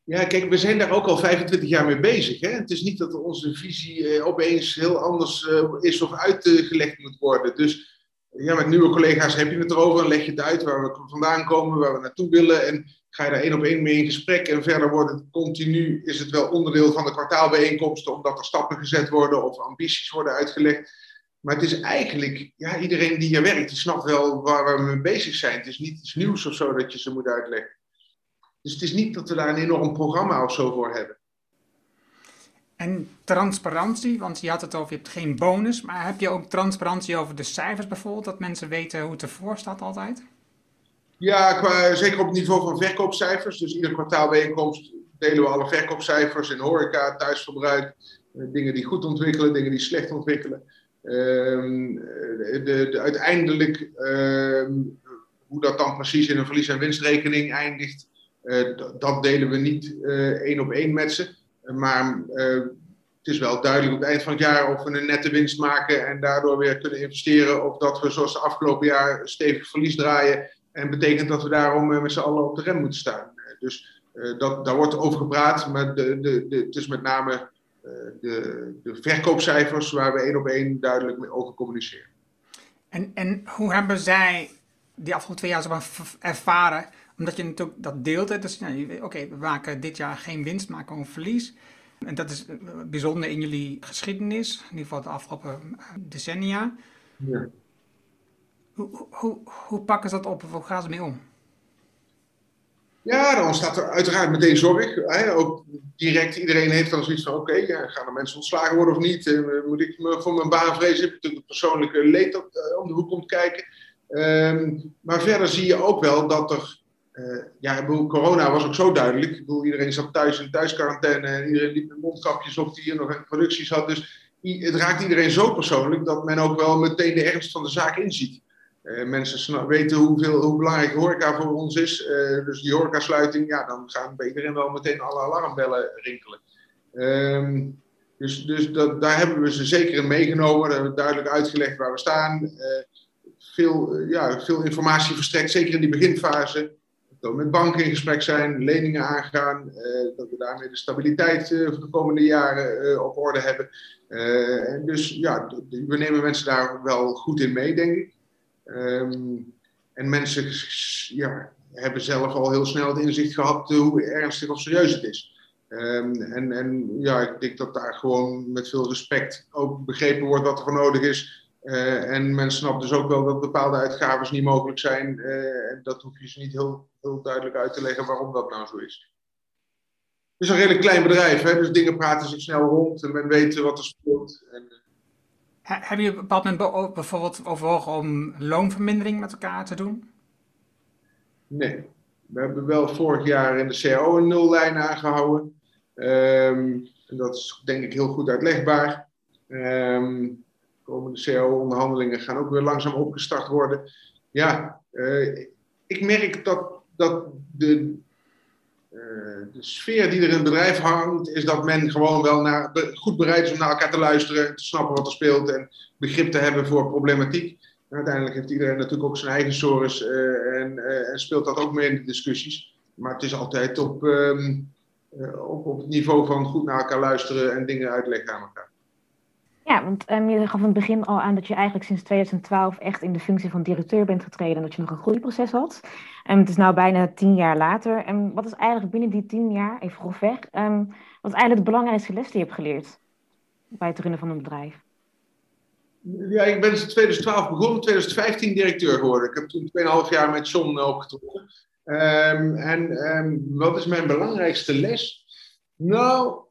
ja, kijk, we zijn daar ook al 25 jaar mee bezig. Hè? Het is niet dat onze visie eh, opeens heel anders uh, is of uitgelegd moet worden. Dus ja, met nieuwe collega's heb je het erover en leg je het uit waar we vandaan komen, waar we naartoe willen. En ga je daar één op één mee in gesprek. En verder wordt het continu, is het wel onderdeel van de kwartaalbijeenkomsten, omdat er stappen gezet worden of ambities worden uitgelegd. Maar het is eigenlijk, ja, iedereen die hier werkt, die snapt wel waar we mee bezig zijn. Het is niet iets nieuws of zo dat je ze moet uitleggen. Dus het is niet dat we daar een enorm programma of zo voor hebben. En transparantie, want je had het over, je hebt geen bonus, maar heb je ook transparantie over de cijfers bijvoorbeeld, dat mensen weten hoe het ervoor staat altijd? Ja, zeker op het niveau van verkoopcijfers. Dus ieder kwartaalbijeenkomst delen we alle verkoopcijfers in horeca, thuisverbruik, eh, dingen die goed ontwikkelen, dingen die slecht ontwikkelen. Ehm, de, de, uiteindelijk, uh, hoe dat dan precies in een verlies- en winstrekening eindigt, eh, dat delen we niet eh, één op één met ze. Maar eh, het is wel duidelijk op het eind van het jaar of we een nette winst maken en daardoor weer kunnen investeren. Of dat we zoals de afgelopen jaar stevig verlies draaien. En betekent dat we daarom met z'n allen op de rem moeten staan. Dus dat, daar wordt over gepraat, maar de, de, de, het is met name de, de verkoopcijfers waar we één op één duidelijk mee over communiceren. En, en hoe hebben zij die afgelopen twee jaar ervaren omdat je natuurlijk dat deelt. Hè? Dus oké, okay, we maken dit jaar geen winst, maken een verlies. En dat is eh, bijzonder in jullie geschiedenis, in ieder geval de afgelopen eh, decennia. Ja. Hoe, hoe, hoe pakken ze dat op of hoe gaan ze mee om? Ja, dan ontstaat er uiteraard meteen zorg. Hè? Ook direct, iedereen heeft dan zoiets van: oké, ja, gaan er mensen ontslagen worden of niet? Eh, moet ik me voor mijn baan vrezen? Heb natuurlijk het persoonlijke leed dat om de hoek komt kijken. Um, maar verder zie je ook wel dat er uh, ja, bedoel, corona was ook zo duidelijk. Ik bedoel, iedereen zat thuis in thuisquarantaine en iedereen liep met mondkapjes op die hier nog producties had. Dus het raakt iedereen zo persoonlijk dat men ook wel meteen de ernst van de zaak inziet. Uh, mensen weten hoe belangrijk horeca voor ons is. Uh, dus die horecasluiting, ja, dan gaan bij iedereen wel meteen alle alarmbellen rinkelen. Ehm, dus dus dat, daar hebben we ze zeker in meegenomen. Daar hebben duidelijk uitgelegd waar we staan. veel, ja, veel informatie verstrekt, zeker in die beginfase dat we met banken in gesprek zijn, leningen aangaan, uh, dat we daarmee de stabiliteit voor de komende jaren op orde hebben. en dus ja, we nemen mensen daar wel goed in mee, denk ik. Um, en mensen ja, hebben zelf al heel snel het inzicht gehad hoe ernstig of serieus het is. Um, en, en ja, ik denk dat daar gewoon met veel respect ook begrepen wordt wat er voor nodig is uh, en men snapt dus ook wel dat bepaalde uitgaven niet mogelijk zijn. Uh, en dat hoef je ze niet heel, heel duidelijk uit te leggen waarom dat nou zo is. Het is een redelijk klein bedrijf, hè? dus dingen praten zich snel rond en men weet wat er speelt. En, Heb je op een bepaald moment bijvoorbeeld overwogen om loonvermindering met elkaar te doen? Nee. We hebben wel vorig jaar in de CAO een nullijn aangehouden. En dat is denk ik heel goed uitlegbaar. Um, komende CO-onderhandelingen gaan ook weer langzaam opgestart worden. Ja, uh, ik merk dat, dat de, de sfeer die er in het bedrijf hangt, is dat men gewoon wel naar, goed bereid is om naar elkaar te luisteren, te snappen wat er speelt en begrip te hebben voor problematiek. Uiteindelijk heeft iedereen natuurlijk ook zijn eigen sores uh, en, en, speelt dat ook mee in de discussies. Maar het is altijd op, um, op, op het niveau van goed naar elkaar luisteren en dingen uitleggen aan elkaar. Ja, want um, je gaf in het begin al aan dat je eigenlijk sinds 2012 echt in de functie van directeur bent getreden en dat je nog een groeiproces had. Um, het is nu bijna tien jaar later. En um, wat is eigenlijk binnen die tien jaar, even grofweg, wat is eigenlijk de belangrijkste les die je hebt geleerd bij het runnen van een bedrijf? Ja, ik ben in 2012 begonnen, 2015 directeur geworden. Ik heb toen 2,5 jaar met John opgetrokken. en wat is mijn belangrijkste les? Nou,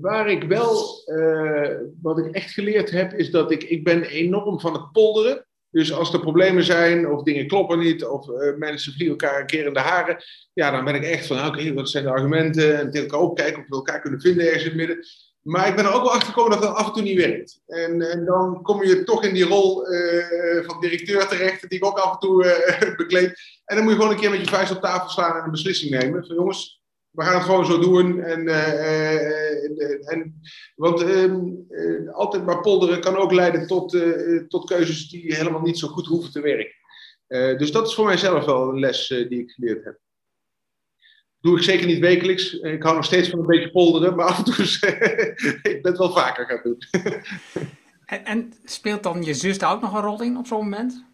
Waar ik wel, uh, wat ik echt geleerd heb, is dat ik, ik ben enorm van het polderen. Dus als er problemen zijn, of dingen kloppen niet, of uh, mensen vliegen elkaar een keer in de haren, ja, dan ben ik echt van, oké, wat zijn de argumenten? En elkaar opkijken of we elkaar kunnen vinden ergens in het midden. Maar ik ben er ook wel achter gekomen dat dat af en toe niet werkt. En, en dan kom je toch in die rol uh, van directeur terecht, die ik ook af en toe bekleed. En dan moet je gewoon een keer met je vuist op tafel slaan en een beslissing nemen. Van jongens, we gaan het gewoon zo doen. En, uh, en, want uh, altijd maar polderen kan ook leiden tot, tot keuzes die helemaal niet zo goed hoeven te werken. dus dat is voor mijzelf wel een les die ik geleerd heb. Doe ik zeker niet wekelijks. Ik hou nog steeds van een beetje polderen, maar af en toe ik ben het wel vaker gaan doen. en, en speelt dan je zus daar ook nog een rol in op zo'n moment?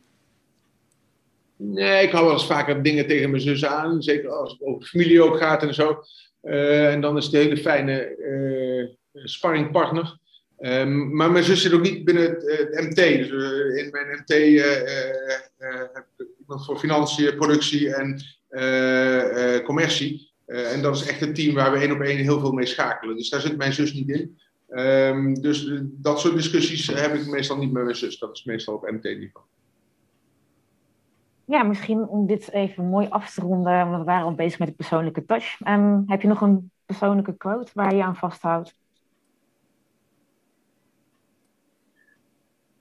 Nee, ik hou wel eens vaker dingen tegen mijn zus aan. Zeker als het over familie ook gaat en zo. Uh, en dan is het een hele fijne uh, sparringpartner. Um, maar mijn zus zit ook niet binnen het, MT. Dus in mijn MT heb ik iemand voor financiën, productie en commercie. en dat is echt een team waar we één op één heel veel mee schakelen. Dus daar zit mijn zus niet in. Um, dus dat soort discussies heb ik meestal niet met mijn zus. Dat is meestal op MT-niveau. Ja, misschien om dit even mooi af te ronden, want we waren al bezig met de persoonlijke touch. Um, heb je nog een persoonlijke quote waar je aan vasthoudt?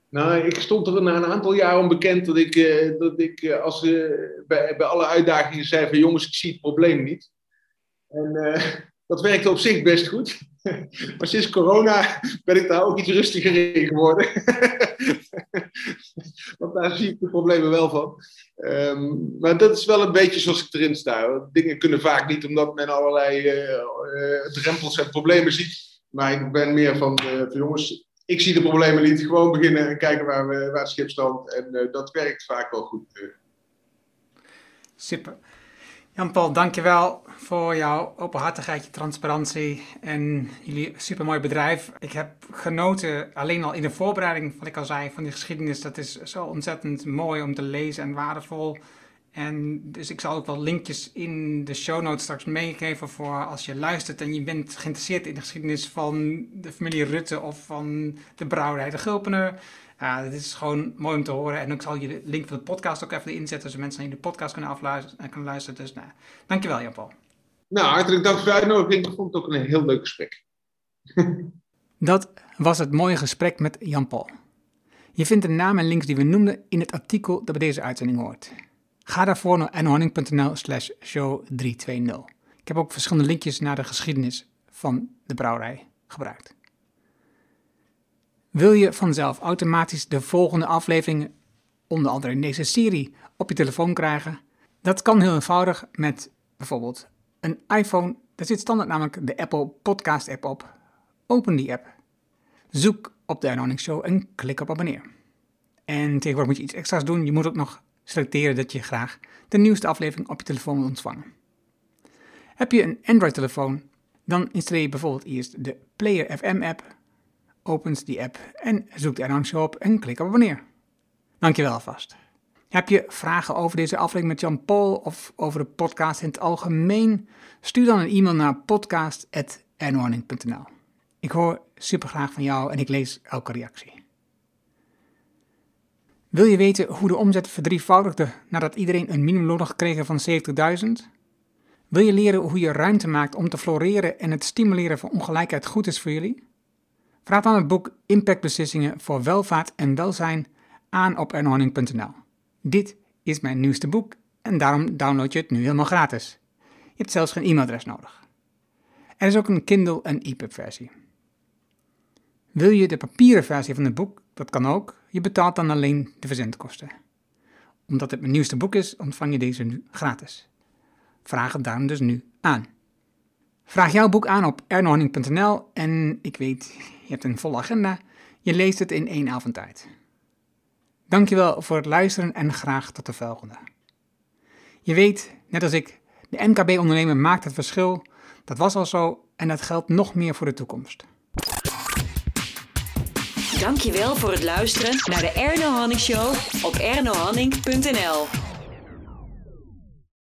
Nou, ik stond er na een aantal jaar onbekend dat ik, uh, dat ik uh, als, uh, bij, bij alle uitdagingen zei van jongens, ik zie het probleem niet. En dat werkte op zich best goed. Maar sinds corona ben ik daar ook iets rustiger in geworden. Want daar zie ik de problemen wel van. Um, maar dat is wel een beetje zoals ik erin sta. Dingen kunnen vaak niet omdat men allerlei uh, uh, drempels en problemen ziet. Maar ik ben meer van, uh, van, jongens, ik zie de problemen niet. Gewoon beginnen en kijken waar, we, waar het schip strandt. En dat werkt vaak wel goed. Super. Jan-Paul, dankjewel voor jouw openhartigheid, je transparantie en jullie supermooi bedrijf. Ik heb genoten, alleen al in de voorbereiding, wat ik al zei, van die geschiedenis. Dat is zo ontzettend mooi om te lezen en waardevol. En dus ik zal ook wel linkjes in de show notes straks meegeven voor als je luistert en je bent geïnteresseerd in de geschiedenis van de familie Rutte of van de brouwerij de Gulpener. Ja, dit is gewoon mooi om te horen. En ik zal je de link van de podcast ook even inzetten, zodat mensen naar de podcast kunnen afluisteren en kunnen luisteren. Dus nou, dankjewel Jan-Paul. Nou, hartelijk dank voor de uitnodiging. Ik vond het ook een heel leuk gesprek. Dat was het mooie gesprek met Jan-Paul. Je vindt de naam en links die we noemden in het artikel dat bij deze uitzending hoort. Ga daarvoor naar nhorning.nl slash show 320. Ik heb ook verschillende linkjes naar de geschiedenis van de brouwerij gebruikt. Wil je vanzelf automatisch de volgende afleveringen, onder andere in deze serie, op je telefoon krijgen? Dat kan heel eenvoudig met bijvoorbeeld een iPhone. Daar zit standaard namelijk de Apple Podcast app op. Open die app. Zoek op de Anonic Show en klik op abonneer. En tegenwoordig moet je iets extra's doen. Je moet ook nog selecteren dat je graag de nieuwste aflevering op je telefoon wil ontvangen. Heb je een Android-telefoon, dan installeer je bijvoorbeeld eerst de Player FM app, opent die app en zoekt Show op en klik op abonneer. Dankjewel alvast. Heb je vragen over deze aflevering met Jan Paul of over de podcast in het algemeen? Stuur dan een e-mail naar podcast.ernwarning.nl. Ik hoor super graag van jou en ik lees elke reactie. Wil je weten hoe de omzet verdrievoudigde nadat iedereen een minimumloon gekregen van 70.000? Wil je leren hoe je ruimte maakt om te floreren en het stimuleren van ongelijkheid goed is voor jullie? Vraag dan het boek Impactbeslissingen voor welvaart en welzijn aan op ernhorning.nl. Dit is mijn nieuwste boek en daarom download je het nu helemaal gratis. Je hebt zelfs geen e-mailadres nodig. Er is ook een Kindle en EPUB versie. Wil je de papieren versie van het boek? Dat kan ook. Je betaalt dan alleen de verzendkosten. Omdat het mijn nieuwste boek is, ontvang je deze nu gratis. Vraag het daarom dus nu aan. Vraag jouw boek aan op ernhorning.nl en ik weet, je hebt een volle agenda. Je leest het in één avond tijd. Dankjewel voor het luisteren en graag tot de volgende. Je weet, net als ik, de MKB-ondernemer maakt het verschil. Dat was al zo en dat geldt nog meer voor de toekomst. Dankjewel voor het luisteren naar de Erno Hanning Show op ernohanning.nl.